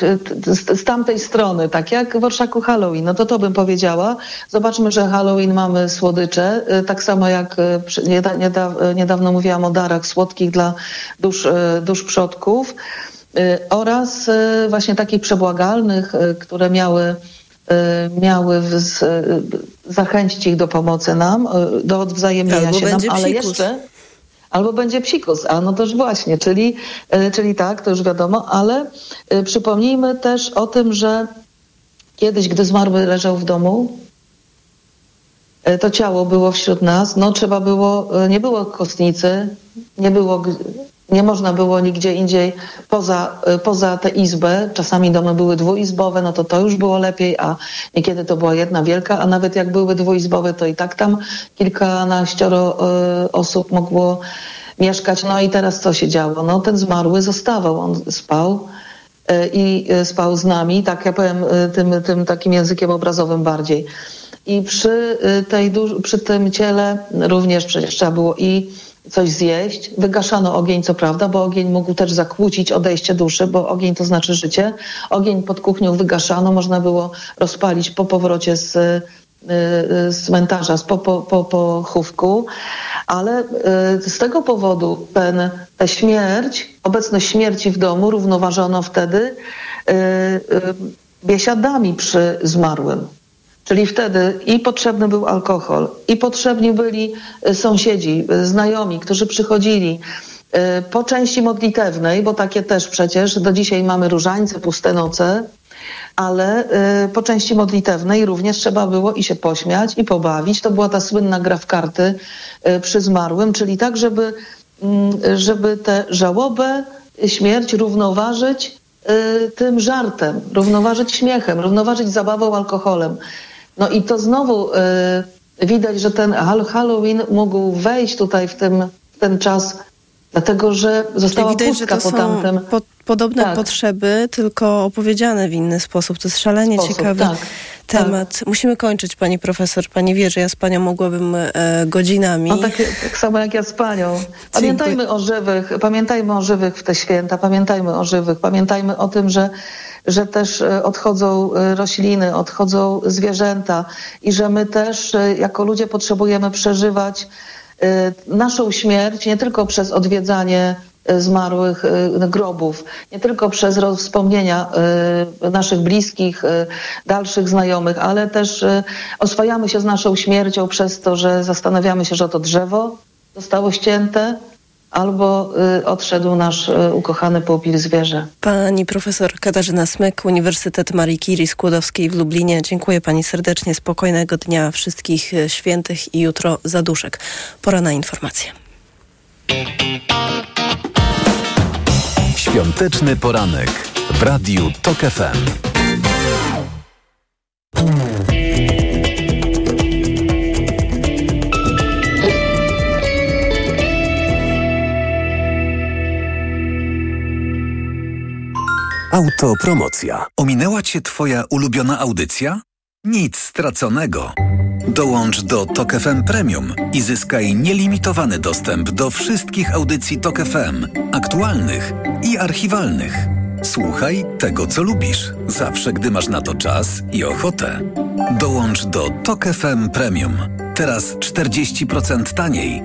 z tamtej strony, tak jak w orszaku Halloween, no to to bym powiedziała. Zobaczmy, że Halloween mamy słodycze, tak samo jak niedawno mówiłam o darach słodkich dla dusz, dusz przodków oraz właśnie takich przebłagalnych, które miały Y, miały z, y, zachęcić ich do pomocy nam, y, do odwzajemnienia albo się nam, ale jeszcze albo będzie psikus, a no też właśnie, czyli, czyli tak, to już wiadomo, ale przypomnijmy też o tym, że kiedyś, gdy zmarły leżał w domu, to ciało było wśród nas, no trzeba było, nie było kostnicy, nie było nie można było nigdzie indziej poza, y, poza tę izbę. Czasami domy były dwuizbowe, no to to już było lepiej, a niekiedy to była jedna wielka, a nawet jak były dwuizbowe, to i tak tam kilkanaścioro y, osób mogło mieszkać. No i teraz co się działo? No ten zmarły zostawał, on spał y, i spał z nami, tak ja powiem tym, tym takim językiem obrazowym bardziej. I przy, tej, przy tym ciele również przecież trzeba było i coś zjeść. Wygaszano ogień, co prawda, bo ogień mógł też zakłócić odejście duszy, bo ogień to znaczy życie. Ogień pod kuchnią wygaszano, można było rozpalić po powrocie z, y, y, z cmentarza, po, po, po pochówku, ale y, z tego powodu ten, tę śmierć, obecność śmierci w domu równoważono wtedy biesiadami przy zmarłym. Czyli wtedy i potrzebny był alkohol, i potrzebni byli e, sąsiedzi, e, znajomi, którzy przychodzili Y, po części modlitewnej, bo takie też przecież do dzisiaj mamy różańce, puste noce, ale po części modlitewnej również trzeba było i się pośmiać, i pobawić. To była ta słynna gra w karty przy zmarłym, czyli tak, żeby, y, żeby tę żałobę, śmierć równoważyć tym żartem, równoważyć śmiechem, równoważyć zabawą alkoholem. No i to znowu y, widać, że ten Halloween mógł wejść tutaj w, tym, w ten czas Dlatego, że została Czyli widać, że to po tamtym. po, podobne Tak. potrzeby, tylko opowiedziane w inny sposób. To jest szalenie Sposób, ciekawy tak, temat. Musimy kończyć, pani profesor. Pani wie, że ja z panią mogłabym e, godzinami. No tak, tak samo jak ja z panią. Pamiętajmy o żywych, pamiętajmy o żywych w te święta, pamiętajmy o żywych, pamiętajmy o tym, że, że też e, odchodzą e, rośliny, odchodzą zwierzęta i że my też e, jako ludzie potrzebujemy przeżywać naszą śmierć nie tylko przez odwiedzanie zmarłych grobów, nie tylko przez wspomnienia naszych bliskich, dalszych znajomych, ale też oswajamy się z naszą śmiercią przez to, że zastanawiamy się, że to drzewo zostało ścięte albo e, odszedł nasz e, ukochany pupil zwierzę. Pani profesor Katarzyna Smyk, Uniwersytet Marii Curie Skłodowskiej w Lublinie. Dziękuję pani serdecznie. Spokojnego dnia wszystkich e, świętych i jutro zaduszek. Pora na informacje. Świąteczny poranek w Radiu TOK FM. Autopromocja. Ominęła Cię Twoja ulubiona audycja? Nic straconego. Dołącz do Tok FM Premium i zyskaj nielimitowany dostęp do wszystkich audycji Tok FM, aktualnych i archiwalnych. Słuchaj tego, co lubisz, zawsze gdy masz na to czas i ochotę. Dołącz do Tok FM Premium. Teraz 40% taniej.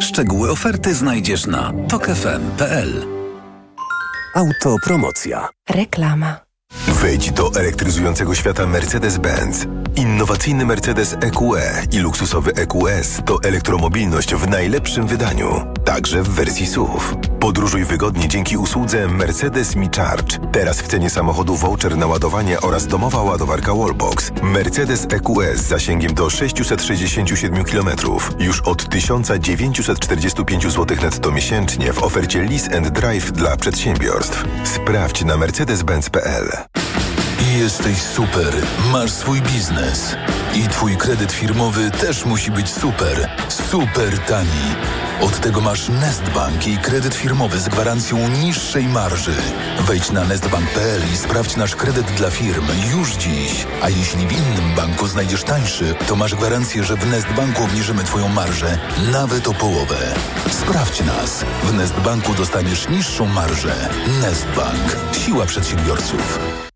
Szczegóły oferty znajdziesz na tokefm.pl. Autopromocja. Reklama. Wejdź do elektryzującego świata Mercedes-Benz. Innowacyjny Mercedes EQE i luksusowy EQS to elektromobilność w najlepszym wydaniu, także w wersji SUV. Podróżuj wygodnie dzięki usłudze Mercedes Me Charge. Teraz w cenie samochodu voucher na ładowanie oraz domowa ładowarka Wallbox. Mercedes EQS z zasięgiem do 667 km już od 1945 zł netto miesięcznie w ofercie Lease and Drive dla przedsiębiorstw. Sprawdź na mercedes-benz.pl. I jesteś super. Masz swój biznes. I twój kredyt firmowy też musi być super. Super tani. Od tego masz Nestbank i kredyt firmowy z gwarancją niższej marży. Wejdź na nestbank.pl i sprawdź nasz kredyt dla firm już dziś. A jeśli w innym banku znajdziesz tańszy, to masz gwarancję, że w Nestbanku obniżymy twoją marżę nawet o połowę. Sprawdź nas. W Nestbanku dostaniesz niższą marżę. Nestbank. Siła przedsiębiorców.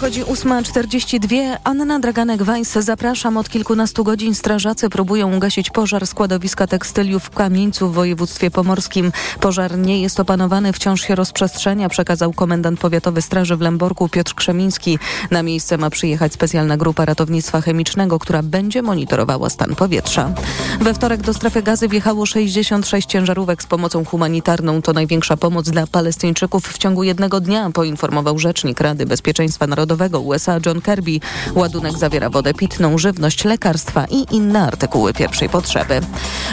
Dochodzi 8.42. Anna Draganek-Weiss. Zapraszam. Od kilkunastu godzin strażacy próbują ugasić pożar składowiska tekstyliów w Kamieńcu w województwie pomorskim. Pożar nie jest opanowany, wciąż się rozprzestrzenia, przekazał komendant powiatowy Straży w Lęborku Piotr Krzemiński. Na miejsce ma przyjechać specjalna grupa ratownictwa chemicznego, która będzie monitorowała stan powietrza. We wtorek do strefy gazy wjechało 66 ciężarówek z pomocą humanitarną. To największa pomoc dla Palestyńczyków w ciągu jednego dnia, poinformował rzecznik Rady Bezpieczeństwa Narodowego USA John Kirby. Ładunek zawiera wodę pitną, żywność, lekarstwa i inne artykuły pierwszej potrzeby.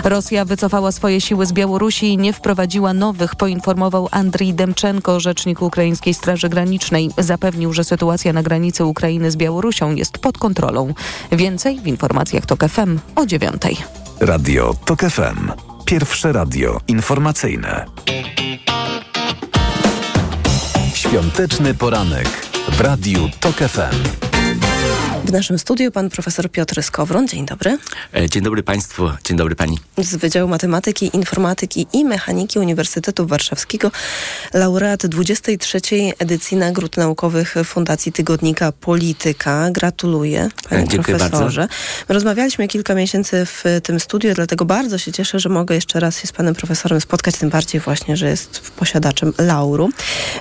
Rosja wycofała swoje siły z Białorusi i nie wprowadziła nowych, poinformował Andrii Demczenko, rzecznik ukraińskiej Straży Granicznej. Zapewnił, że sytuacja na granicy Ukrainy z Białorusią jest pod kontrolą. Więcej w informacjach TOK FM o dziewiątej. Radio TOK FM. Pierwsze radio informacyjne. Świąteczny poranek w Radiu TOK FM. W naszym studiu pan profesor Piotr Skowron. Dzień dobry. E, dzień dobry Państwu, dzień dobry Pani. Z Wydziału Matematyki, Informatyki i Mechaniki Uniwersytetu Warszawskiego. Laureat 23. edycji Nagród Naukowych Fundacji Tygodnika Polityka. Gratuluję Panie E, Dziękuję profesorze. bardzo. My rozmawialiśmy kilka miesięcy w tym studiu, dlatego bardzo się cieszę, że mogę jeszcze raz się z panem profesorem spotkać, tym bardziej właśnie, że jest posiadaczem lauru.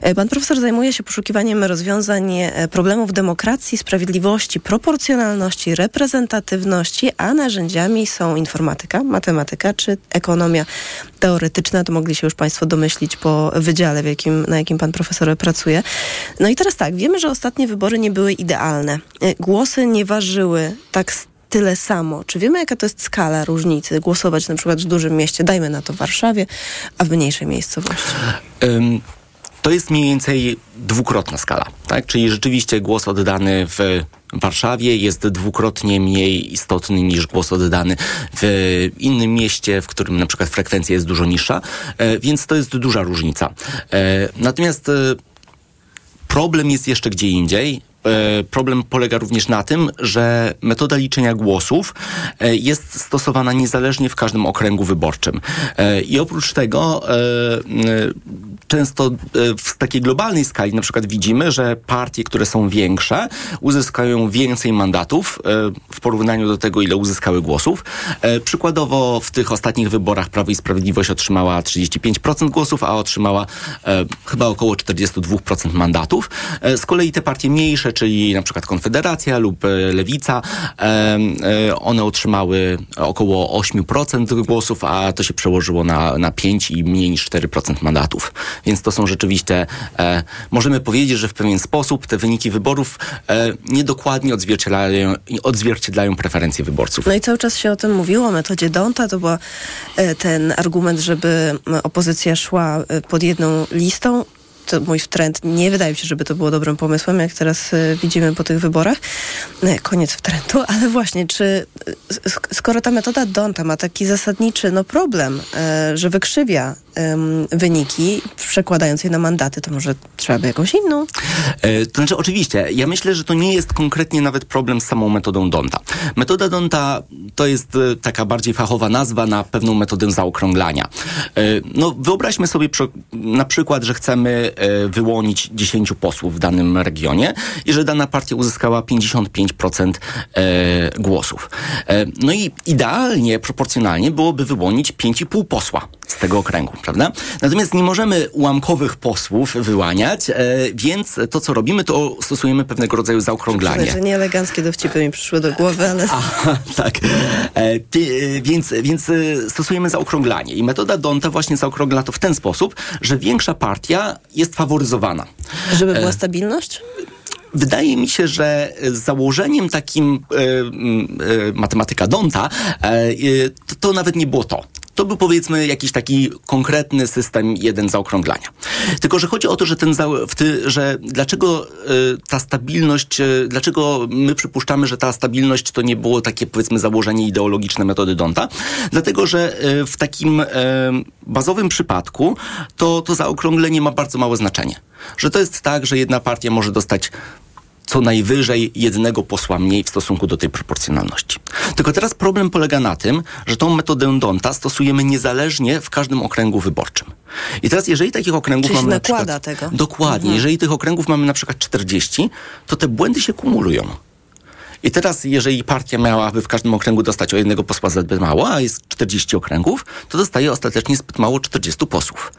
E, Pan profesor zajmuje się poszukiwaniem rozwiązań problemów demokracji, sprawiedliwości, proporcjonalności, reprezentatywności, a narzędziami są informatyka, matematyka czy ekonomia teoretyczna. To mogli się już państwo domyślić po wydziale, w jakim, na jakim pan profesor pracuje. No i teraz tak, wiemy, że ostatnie wybory nie były idealne. E, Głosy nie ważyły tak tyle samo. Czy wiemy, jaka to jest skala różnicy? Głosować na przykład w dużym mieście, dajmy na to Warszawie, a w mniejszej miejscowości. Ym, To jest mniej więcej dwukrotna skala, tak? Czyli rzeczywiście głos oddany w Warszawie jest dwukrotnie mniej istotny niż głos oddany w innym mieście, w którym na przykład frekwencja jest dużo niższa, e, więc to jest duża różnica. E, Natomiast e, problem jest jeszcze gdzie indziej. E, Problem polega również na tym, że metoda liczenia głosów e, jest stosowana niezależnie w każdym okręgu wyborczym. E, I oprócz tego często w takiej globalnej skali na przykład widzimy, że partie, które są większe, uzyskają więcej mandatów w porównaniu do tego, ile uzyskały głosów. Przykładowo w tych ostatnich wyborach Prawo i Sprawiedliwość otrzymała 35% głosów, a otrzymała chyba około 42% mandatów. Z kolei te partie mniejsze, czyli na przykład Konfederacja lub e, Lewica, e, one otrzymały około 8% głosów, a to się przełożyło na, na 5 i mniej niż 4% mandatów. Więc to są rzeczywiście, e, możemy powiedzieć, że w pewien sposób te wyniki wyborów niedokładnie odzwierciedlają, odzwierciedlają preferencje wyborców. No i cały czas się o tym mówiło, o metodzie Donta. To był ten argument, żeby opozycja szła pod jedną listą. To mój trend. Nie wydaje mi się, żeby to było dobrym pomysłem, jak teraz e, widzimy po tych wyborach. E, Koniec wtrętu, ale właśnie, czy e, sk- skoro ta metoda Donta ma taki zasadniczy no, problem, że wykrzywia em, wyniki, przekładając je na mandaty, to może trzeba by jakąś inną? E, To znaczy, oczywiście, ja myślę, że to nie jest konkretnie nawet problem z samą metodą Donta. Metoda Donta to jest e, taka bardziej fachowa nazwa na pewną metodę zaokrąglania. E, No, wyobraźmy sobie przy, na przykład, że chcemy e, wyłonić 10 posłów w danym regionie i że dana partia uzyskała 55% e, głosów. E, No i idealnie, proporcjonalnie byłoby wyłonić 5,5 posła z tego okręgu, prawda? Natomiast nie możemy ułamkowych posłów wyłaniać, e, więc to, co robimy, to stosujemy pewnego rodzaju zaokrąglanie. Przyznać, że nieeleganckie dowcipy mi przyszły do głowy, ale... Aha, tak. E, e, więc, więc stosujemy zaokrąglanie. I metoda Donta właśnie zaokrągla to w ten sposób, że większa partia jest faworyzowana. Żeby była stabilność? Wydaje mi się, że założeniem takim matematyka Donta to, to nawet nie było to. To był powiedzmy jakiś taki konkretny system jeden zaokrąglania. Tylko, że chodzi o to, że ten, że dlaczego e, ta stabilność, e, dlaczego my przypuszczamy, że ta stabilność to nie było takie powiedzmy założenie ideologiczne metody Donta? Dlatego, że e, w takim bazowym przypadku to, to zaokrąglenie ma bardzo małe znaczenie. Że to jest tak, że jedna partia może dostać co najwyżej jednego posła mniej w stosunku do tej proporcjonalności. Tylko teraz problem polega na tym, że tą metodę Donta stosujemy niezależnie w każdym okręgu wyborczym. I teraz, jeżeli takich okręgów Czyli mamy na nakłada przykład... tego. Dokładnie. Mhm. Jeżeli tych okręgów mamy na przykład 40, to te błędy się kumulują. I teraz, jeżeli partia miałaby w każdym okręgu dostać o jednego posła zbyt mało, a jest 40 okręgów, to dostaje ostatecznie zbyt mało 40 posłów.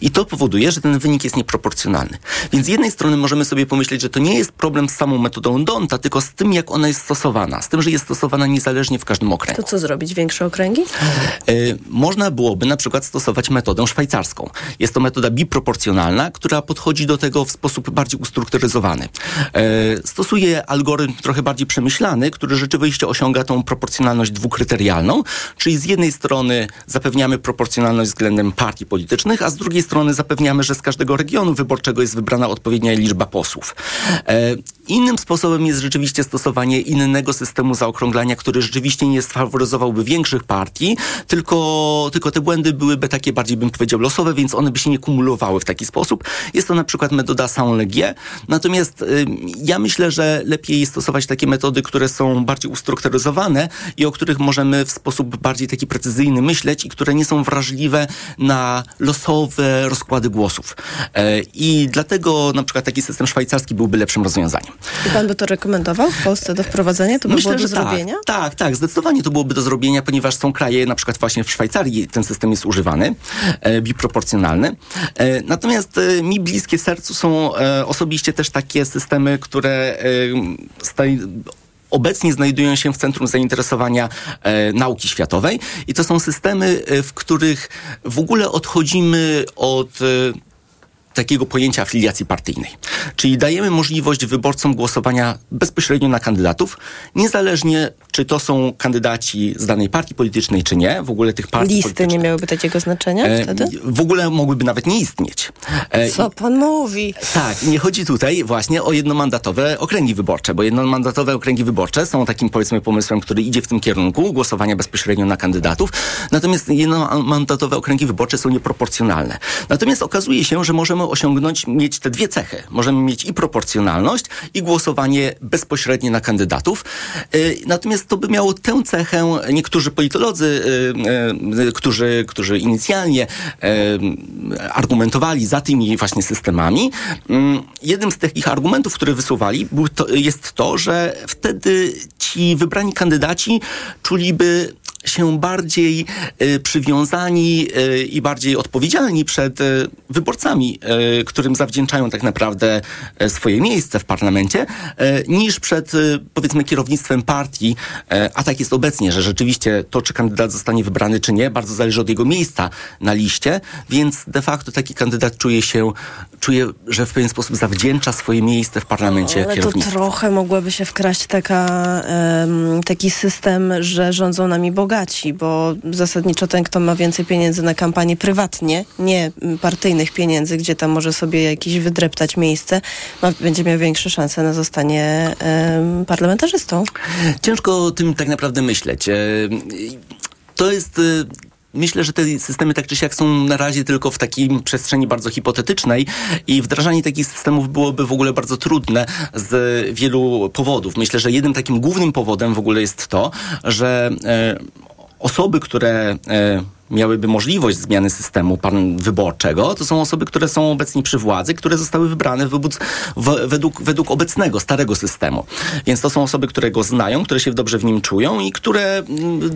I to powoduje, że ten wynik jest nieproporcjonalny. Więc z jednej strony możemy sobie pomyśleć, że to nie jest problem z samą metodą Donta, tylko z tym, jak ona jest stosowana. Z tym, że jest stosowana niezależnie w każdym okręgu. To co zrobić? Większe okręgi? Y, Można byłoby na przykład stosować metodę szwajcarską. Jest to metoda biproporcjonalna, która podchodzi do tego w sposób bardziej ustrukturyzowany. Y, Stosuje algorytm trochę bardziej przemyślany, który rzeczywiście osiąga tą proporcjonalność dwukryterialną, czyli z jednej strony zapewniamy proporcjonalność względem partii politycznych, a z drugiej strony zapewniamy, że z każdego regionu wyborczego jest wybrana odpowiednia liczba posłów. E, Innym sposobem jest rzeczywiście stosowanie innego systemu zaokrąglania, który rzeczywiście nie sfaworyzowałby większych partii, tylko, tylko te błędy byłyby takie bardziej, bym powiedział, losowe, więc one by się nie kumulowały w taki sposób. Jest to na przykład metoda Saint-Legier. Natomiast ja myślę, że lepiej stosować takie metody metody, które są bardziej ustrukturyzowane i o których możemy w sposób bardziej taki precyzyjny myśleć i które nie są wrażliwe na losowe rozkłady głosów. E, I dlatego na przykład taki system szwajcarski byłby lepszym rozwiązaniem. I pan by to rekomendował w Polsce do wprowadzenia? To by Myślę, było do tak. zrobienia? Tak, tak, zdecydowanie to byłoby do zrobienia, ponieważ są kraje, na przykład właśnie w Szwajcarii ten system jest używany, e, biproporcjonalny. E, natomiast mi bliskie sercu są osobiście też takie systemy, które obecnie znajdują się w centrum zainteresowania e, nauki światowej i to są systemy, e, w których w ogóle odchodzimy od e, takiego pojęcia afiliacji partyjnej. Czyli dajemy możliwość wyborcom głosowania bezpośrednio na kandydatów, niezależnie czy to są kandydaci z danej partii politycznej, czy nie. W ogóle tych partii Listy nie miałyby takiego znaczenia e, wtedy? w ogóle mogłyby nawet nie istnieć. E, Co pan mówi? tak, nie chodzi tutaj właśnie o jednomandatowe okręgi wyborcze, bo jednomandatowe okręgi wyborcze są takim powiedzmy pomysłem, który idzie w tym kierunku, głosowania bezpośrednio na kandydatów, natomiast jednomandatowe okręgi wyborcze są nieproporcjonalne. Natomiast okazuje się, że możemy osiągnąć, mieć te dwie cechy. Możemy mieć i proporcjonalność, i głosowanie bezpośrednie na kandydatów. Y, Natomiast to by miało tę cechę, niektórzy politolodzy, y, y, którzy, którzy inicjalnie argumentowali za tymi właśnie systemami, jednym z takich argumentów, które wysuwali, jest to, że wtedy ci wybrani kandydaci czuliby się bardziej y, przywiązani y, i bardziej odpowiedzialni przed y, wyborcami, którym zawdzięczają tak naprawdę swoje miejsce w parlamencie, niż przed powiedzmy kierownictwem partii, a tak jest obecnie, że rzeczywiście to, czy kandydat zostanie wybrany, czy nie, bardzo zależy od jego miejsca na liście, więc de facto taki kandydat czuje się, czuje, że w pewien sposób zawdzięcza swoje miejsce w parlamencie Ale to trochę mogłaby się wkraść taka, taki system, że rządzą nami bogaci, bo zasadniczo ten, kto ma więcej pieniędzy na kampanię prywatnie, nie partyjnych pieniędzy, gdzie tam może sobie jakieś wydreptać miejsce, ma, będzie miał większe szanse na zostanie parlamentarzystą. Ciężko o tym tak naprawdę myśleć. E, To jest. Myślę, że te systemy tak czy siak są na razie tylko w takiej przestrzeni bardzo hipotetycznej i wdrażanie takich systemów byłoby w ogóle bardzo trudne z wielu powodów. Myślę, że jednym takim głównym powodem w ogóle jest to, że e, osoby, które e, miałyby możliwość zmiany systemu pan wyborczego, to są osoby, które są obecnie przy władzy, które zostały wybrane wobóz, w, według, według obecnego, starego systemu. Więc to są osoby, które go znają, które się dobrze w nim czują i które mm,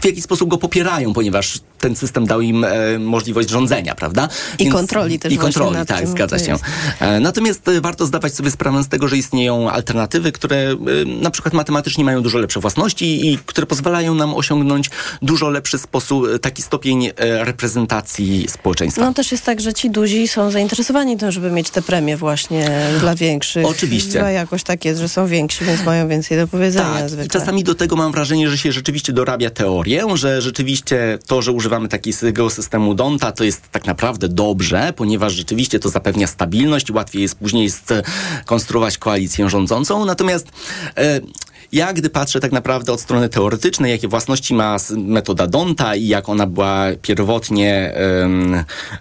w jakiś sposób go popierają, ponieważ ten system dał im e, możliwość rządzenia, prawda? I kontroli też I kontroli, tak, zgadza się. E, Natomiast e, warto zdawać sobie sprawę z tego, że istnieją alternatywy, które e, na przykład matematycznie mają dużo lepsze własności i które pozwalają nam osiągnąć dużo lepszy sposób, e, taki stopień e, reprezentacji społeczeństwa. No też jest tak, że ci duzi są zainteresowani tym, żeby mieć te premie właśnie dla większych. Oczywiście. Chyba jakoś tak jest, że są więksi, więc mają więcej do powiedzenia Tak, zwykle. i czasami do tego mam wrażenie, że się rzeczywiście dorabia teorię, że rzeczywiście to, że używamy takiego systemu Donta, to jest tak naprawdę dobrze, ponieważ rzeczywiście to zapewnia stabilność łatwiej jest później konstruować koalicję rządzącą. Natomiast e, ja, gdy patrzę tak naprawdę od strony teoretycznej, jakie własności ma metoda Donta i jak ona była pierwotnie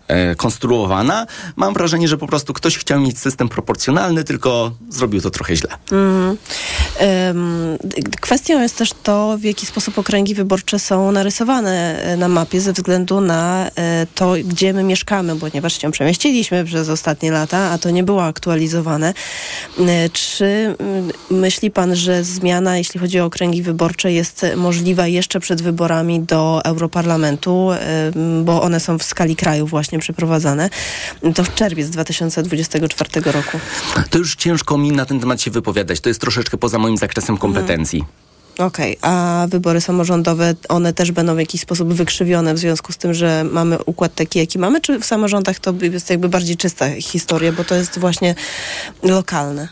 e, konstruowana, mam wrażenie, że po prostu ktoś chciał mieć system proporcjonalny, tylko zrobił to trochę źle. Em, d- Kwestią jest też to, w jaki sposób okręgi wyborcze są narysowane e, na mapie ze względu na e, to, gdzie my mieszkamy, ponieważ się przemieściliśmy przez ostatnie lata, a to nie było aktualizowane. Czy mm, myśli pan, że zmiana, jeśli chodzi o okręgi wyborcze, jest możliwa jeszcze przed wyborami do Europarlamentu, bo one są w skali kraju właśnie przeprowadzane? To w czerwiec 2024 roku. To już ciężko mi na ten temat się wypowiadać. To jest troszeczkę poza moim zakresem kompetencji. Okej, a wybory samorządowe, one też będą w jakiś sposób wykrzywione w związku z tym, że mamy układ taki, jaki mamy, czy w samorządach to jest jakby bardziej czysta historia, bo to jest właśnie lokalne?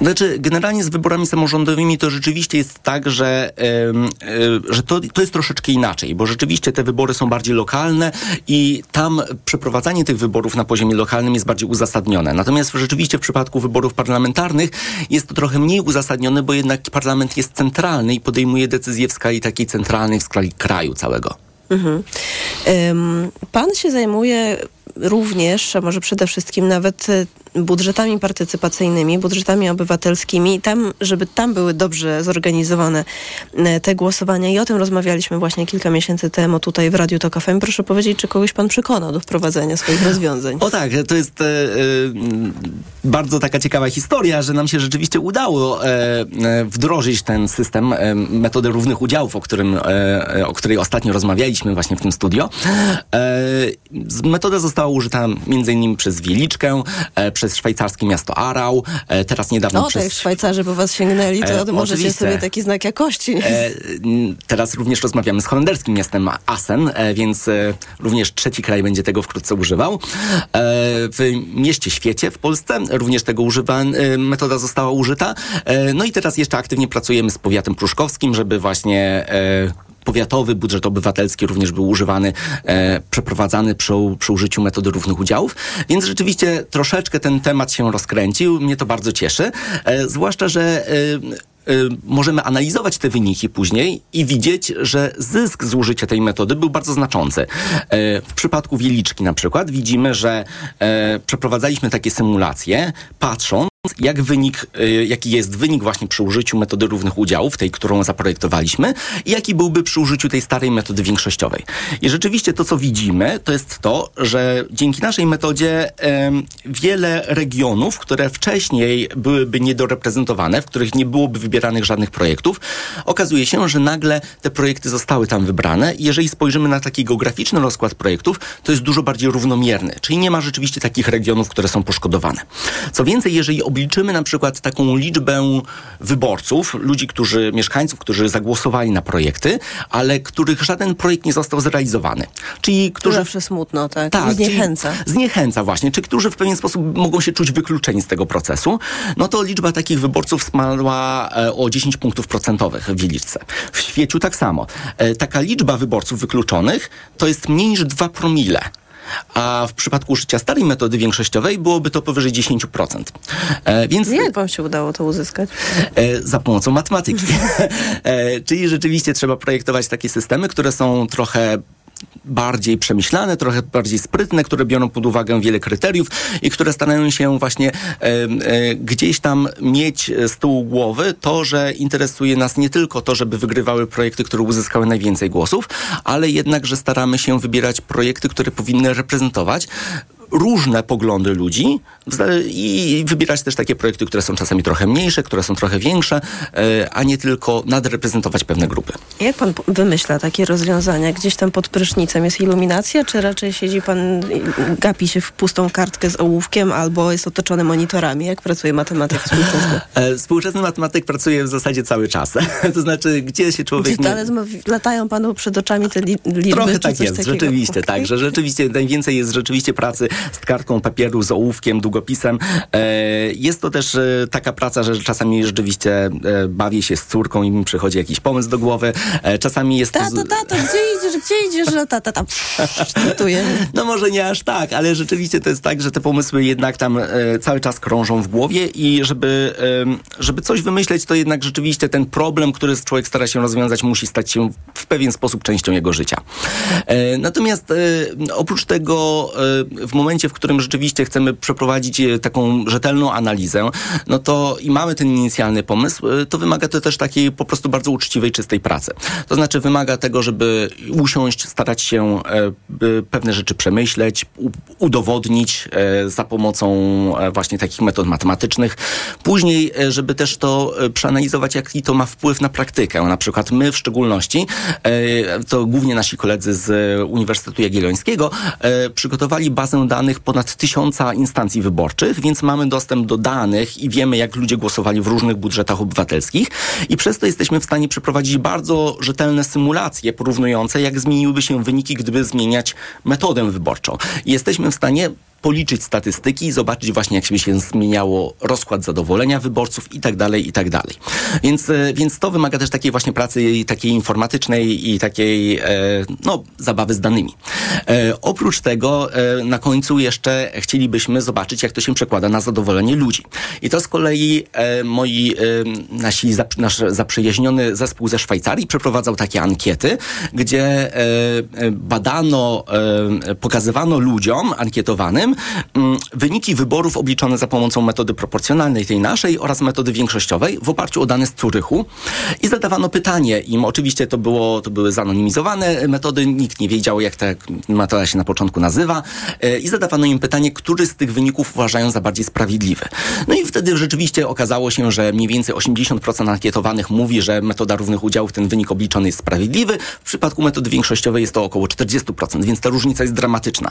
Znaczy, generalnie z wyborami samorządowymi to rzeczywiście jest tak, że, e, że to, to jest troszeczkę inaczej, bo rzeczywiście te wybory są bardziej lokalne i tam przeprowadzanie tych wyborów na poziomie lokalnym jest bardziej uzasadnione. Natomiast rzeczywiście w przypadku wyborów parlamentarnych jest to trochę mniej uzasadnione, bo jednak parlament jest centralny i podejmuje decyzje w skali takiej centralnej, w skali kraju całego. Mhm. Pan się zajmuje również, a może przede wszystkim nawet e, budżetami partycypacyjnymi, budżetami obywatelskimi, tam, żeby tam były dobrze zorganizowane e, te głosowania i o tym rozmawialiśmy właśnie kilka miesięcy temu tutaj w Radiu Tok FM. Proszę powiedzieć, czy kogoś pan przekonał do wprowadzenia swoich rozwiązań? O tak, to jest e, e, bardzo taka ciekawa historia, że nam się rzeczywiście udało e, wdrożyć ten system e, metody równych udziałów, o, którym, o której ostatnio rozmawialiśmy właśnie w tym studio. metoda została użyta między innymi przez Wieliczkę, przez szwajcarskie miasto Arau, teraz niedawno no, przez... jak Szwajcarzy po was sięgnęli, to e, możecie oczywiście. sobie taki znak jakości. E, teraz również rozmawiamy z holenderskim miastem Assen, e, więc również trzeci kraj będzie tego wkrótce używał. w mieście Świecie w Polsce również tego używa, metoda została użyta. no i teraz jeszcze aktywnie pracujemy z powiatem pruszkowskim, żeby właśnie powiatowy budżet obywatelski również był używany, e, przeprowadzany przy, przy użyciu metody równych udziałów. Więc rzeczywiście troszeczkę ten temat się rozkręcił. Mnie to bardzo cieszy. E, zwłaszcza, że e, Y, możemy analizować te wyniki później i widzieć, że zysk z użycia tej metody był bardzo znaczący. Y, w przypadku Wieliczki na przykład widzimy, że y, przeprowadzaliśmy takie symulacje, patrząc jak wynik, jaki jest wynik właśnie przy użyciu metody równych udziałów, tej, którą zaprojektowaliśmy, i jaki byłby przy użyciu tej starej metody większościowej. I rzeczywiście to, co widzimy, to jest to, że dzięki naszej metodzie wiele regionów, które wcześniej byłyby niedoreprezentowane, w których nie byłoby wybieranych żadnych projektów. Okazuje się, że nagle te projekty zostały tam wybrane i jeżeli spojrzymy na taki geograficzny rozkład projektów, to jest dużo bardziej równomierny, czyli nie ma rzeczywiście takich regionów, które są poszkodowane. Co więcej, jeżeli obliczymy na przykład taką liczbę wyborców, ludzi, którzy, mieszkańców, którzy zagłosowali na projekty, ale których żaden projekt nie został zrealizowany. Czyli którzy... Zawsze smutno, tak? tak zniechęca. Zniechęca właśnie. Czy którzy w pewien sposób mogą się czuć wykluczeni z tego procesu, no to liczba takich wyborców smalała e, o 10 punktów procentowych w Wieliczce. W Świeciu tak samo. E, taka liczba wyborców wykluczonych to jest mniej niż 2 promile a w przypadku użycia starej metody większościowej byłoby to powyżej 10%. E, więc, Jak wam się udało to uzyskać? E, za pomocą matematyki. e, czyli rzeczywiście trzeba projektować takie systemy, które są trochę bardziej przemyślane, trochę bardziej sprytne, które biorą pod uwagę wiele kryteriów i które starają się właśnie e, e, gdzieś tam mieć z tyłu głowy to, że interesuje nas nie tylko to, żeby wygrywały projekty, które uzyskały najwięcej głosów, ale jednak, że staramy się wybierać projekty, które powinny reprezentować różne poglądy ludzi i wybierać też takie projekty, które są czasami trochę mniejsze, które są trochę większe, e, a nie tylko nadreprezentować pewne grupy. Jak pan wymyśla takie rozwiązania? Gdzieś tam pod prysznicem jest iluminacja, czy raczej siedzi pan, gapi się w pustą kartkę z ołówkiem albo jest otoczony monitorami? Jak pracuje matematyk współczesny? E, współczesny matematyk pracuje w zasadzie cały czas. to znaczy, gdzie się człowiek... Gdzie, nie... Latają panu przed oczami te liczby? Trochę tak jest, takiego? rzeczywiście, okay. tak, że rzeczywiście najwięcej jest rzeczywiście pracy z kartką papieru, z ołówkiem, długopisem. E, jest to też e, taka praca, że czasami rzeczywiście e, bawię się z córką i mi przychodzi jakiś pomysł do głowy. Czasami jest... Tato, tato, gdzie idziesz, gdzie idziesz? Że tata tam cytuję. No może nie aż tak, ale rzeczywiście to jest tak, że te pomysły jednak tam cały czas krążą w głowie i żeby, żeby coś wymyśleć, to jednak rzeczywiście ten problem, który człowiek stara się rozwiązać, musi stać się w pewien sposób częścią jego życia. Natomiast oprócz tego w momencie, w którym rzeczywiście chcemy przeprowadzić e, taką rzetelną analizę, no to i mamy ten inicjalny pomysł, e, to wymaga to też takiej po prostu bardzo uczciwej, czystej pracy. To znaczy wymaga tego, żeby usiąść, starać się e, pewne rzeczy przemyśleć, udowodnić za pomocą właśnie takich metod matematycznych. Później, żeby też to przeanalizować, jaki to ma wpływ na praktykę. Na przykład my w szczególności, to głównie nasi koledzy z Uniwersytetu Jagiellońskiego, przygotowali bazę danych ponad tysiąca instancji wyborczych, więc mamy dostęp do danych i wiemy, jak ludzie głosowali w różnych budżetach obywatelskich i przez to jesteśmy w stanie przeprowadzić bardzo rzetelne symulacje porównujące, jak zmieniłyby się wyniki, gdyby zmieniać metodę wyborczą. Jesteśmy w stanie policzyć statystyki i zobaczyć właśnie, jak się zmieniało rozkład zadowolenia wyborców i tak dalej, i tak dalej. Więc, e, więc to wymaga też takiej właśnie pracy takiej informatycznej i takiej, e, no, zabawy z danymi. E, oprócz tego na końcu jeszcze chcielibyśmy zobaczyć, jak to się przekłada na zadowolenie ludzi. I to z kolei moi, nasi, nasz zaprzyjaźniony zespół ze Szwajcarii przeprowadzał takie ankiety, gdzie badano, pokazywano ludziom ankietowanym mm, wyniki wyborów obliczone za pomocą metody proporcjonalnej, tej naszej, oraz metody większościowej w oparciu o dane z Curychu i zadawano pytanie im. Oczywiście to, było, to były zanonimizowane metody, nikt nie wiedział, jak ta metoda się na początku nazywa e, i zadawano im pytanie, który z tych wyników uważają za bardziej sprawiedliwy. No i wtedy rzeczywiście okazało się, że mniej więcej 80% ankietowanych mówi, że metoda równych udziałów, ten wynik obliczony jest sprawiedliwy. W przypadku metody większościowej jest to około 40%, więc ta różnica jest dramatyczna.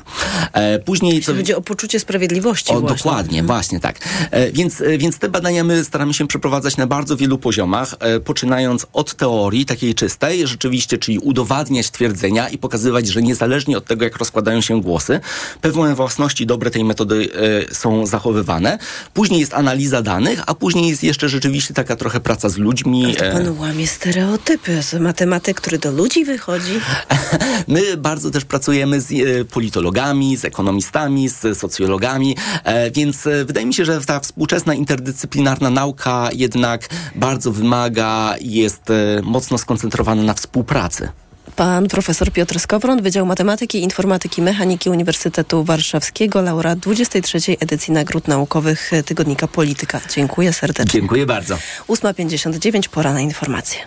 E, później... Jeśli chodzi o poczucie sprawiedliwości o, właśnie. Dokładnie, mhm. właśnie tak. E, więc, więc te badania my staramy się przeprowadzać na bardzo wielu poziomach, e, poczynając od teorii takiej czystej, rzeczywiście, czyli udowadniać twierdzenia i pokazywać, że niezależnie od tego, jak rozkładają się głosy, pewne własności dobre tej metody e, są zachowywane. Później jest analiza danych, a później jest jeszcze rzeczywiście taka trochę praca z ludźmi. Ale to e, pan łamie stereotypy. Z matematyk, który do ludzi wychodzi. My bardzo też pracujemy z e, politologami, z ekonomistami, z socjologami, e, więc e, wydaje mi się, że ta współczesna interdyscyplinarna nauka jednak bardzo wymaga i jest e, mocno skoncentrowana na współpracy. Pan profesor Piotr Skowron, Wydział Matematyki, Informatyki, Mechaniki Uniwersytetu Warszawskiego, laureat 23. edycji Nagród Naukowych Tygodnika Polityka. Dziękuję serdecznie. Dziękuję bardzo. 8.59, pora na informacje.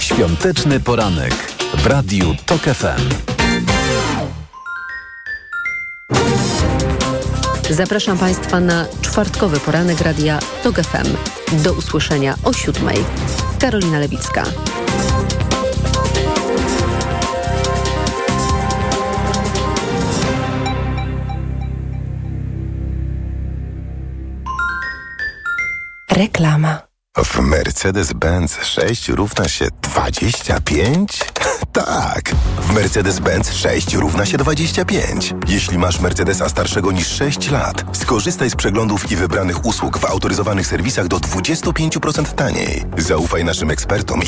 Świąteczny poranek w Radiu TOK FM. Zapraszam Państwa na czwartkowy poranek radia TOG FM. Do usłyszenia o siódmej. Karolina Lewicka. Reklama. W Mercedes-Benz 6 równa się 25? tak! W Mercedes-Benz 6 równa się 25. Jeśli masz Mercedesa starszego niż 6 lat, skorzystaj z przeglądów i wybranych usług w autoryzowanych serwisach do 25% taniej. Zaufaj naszym ekspertom i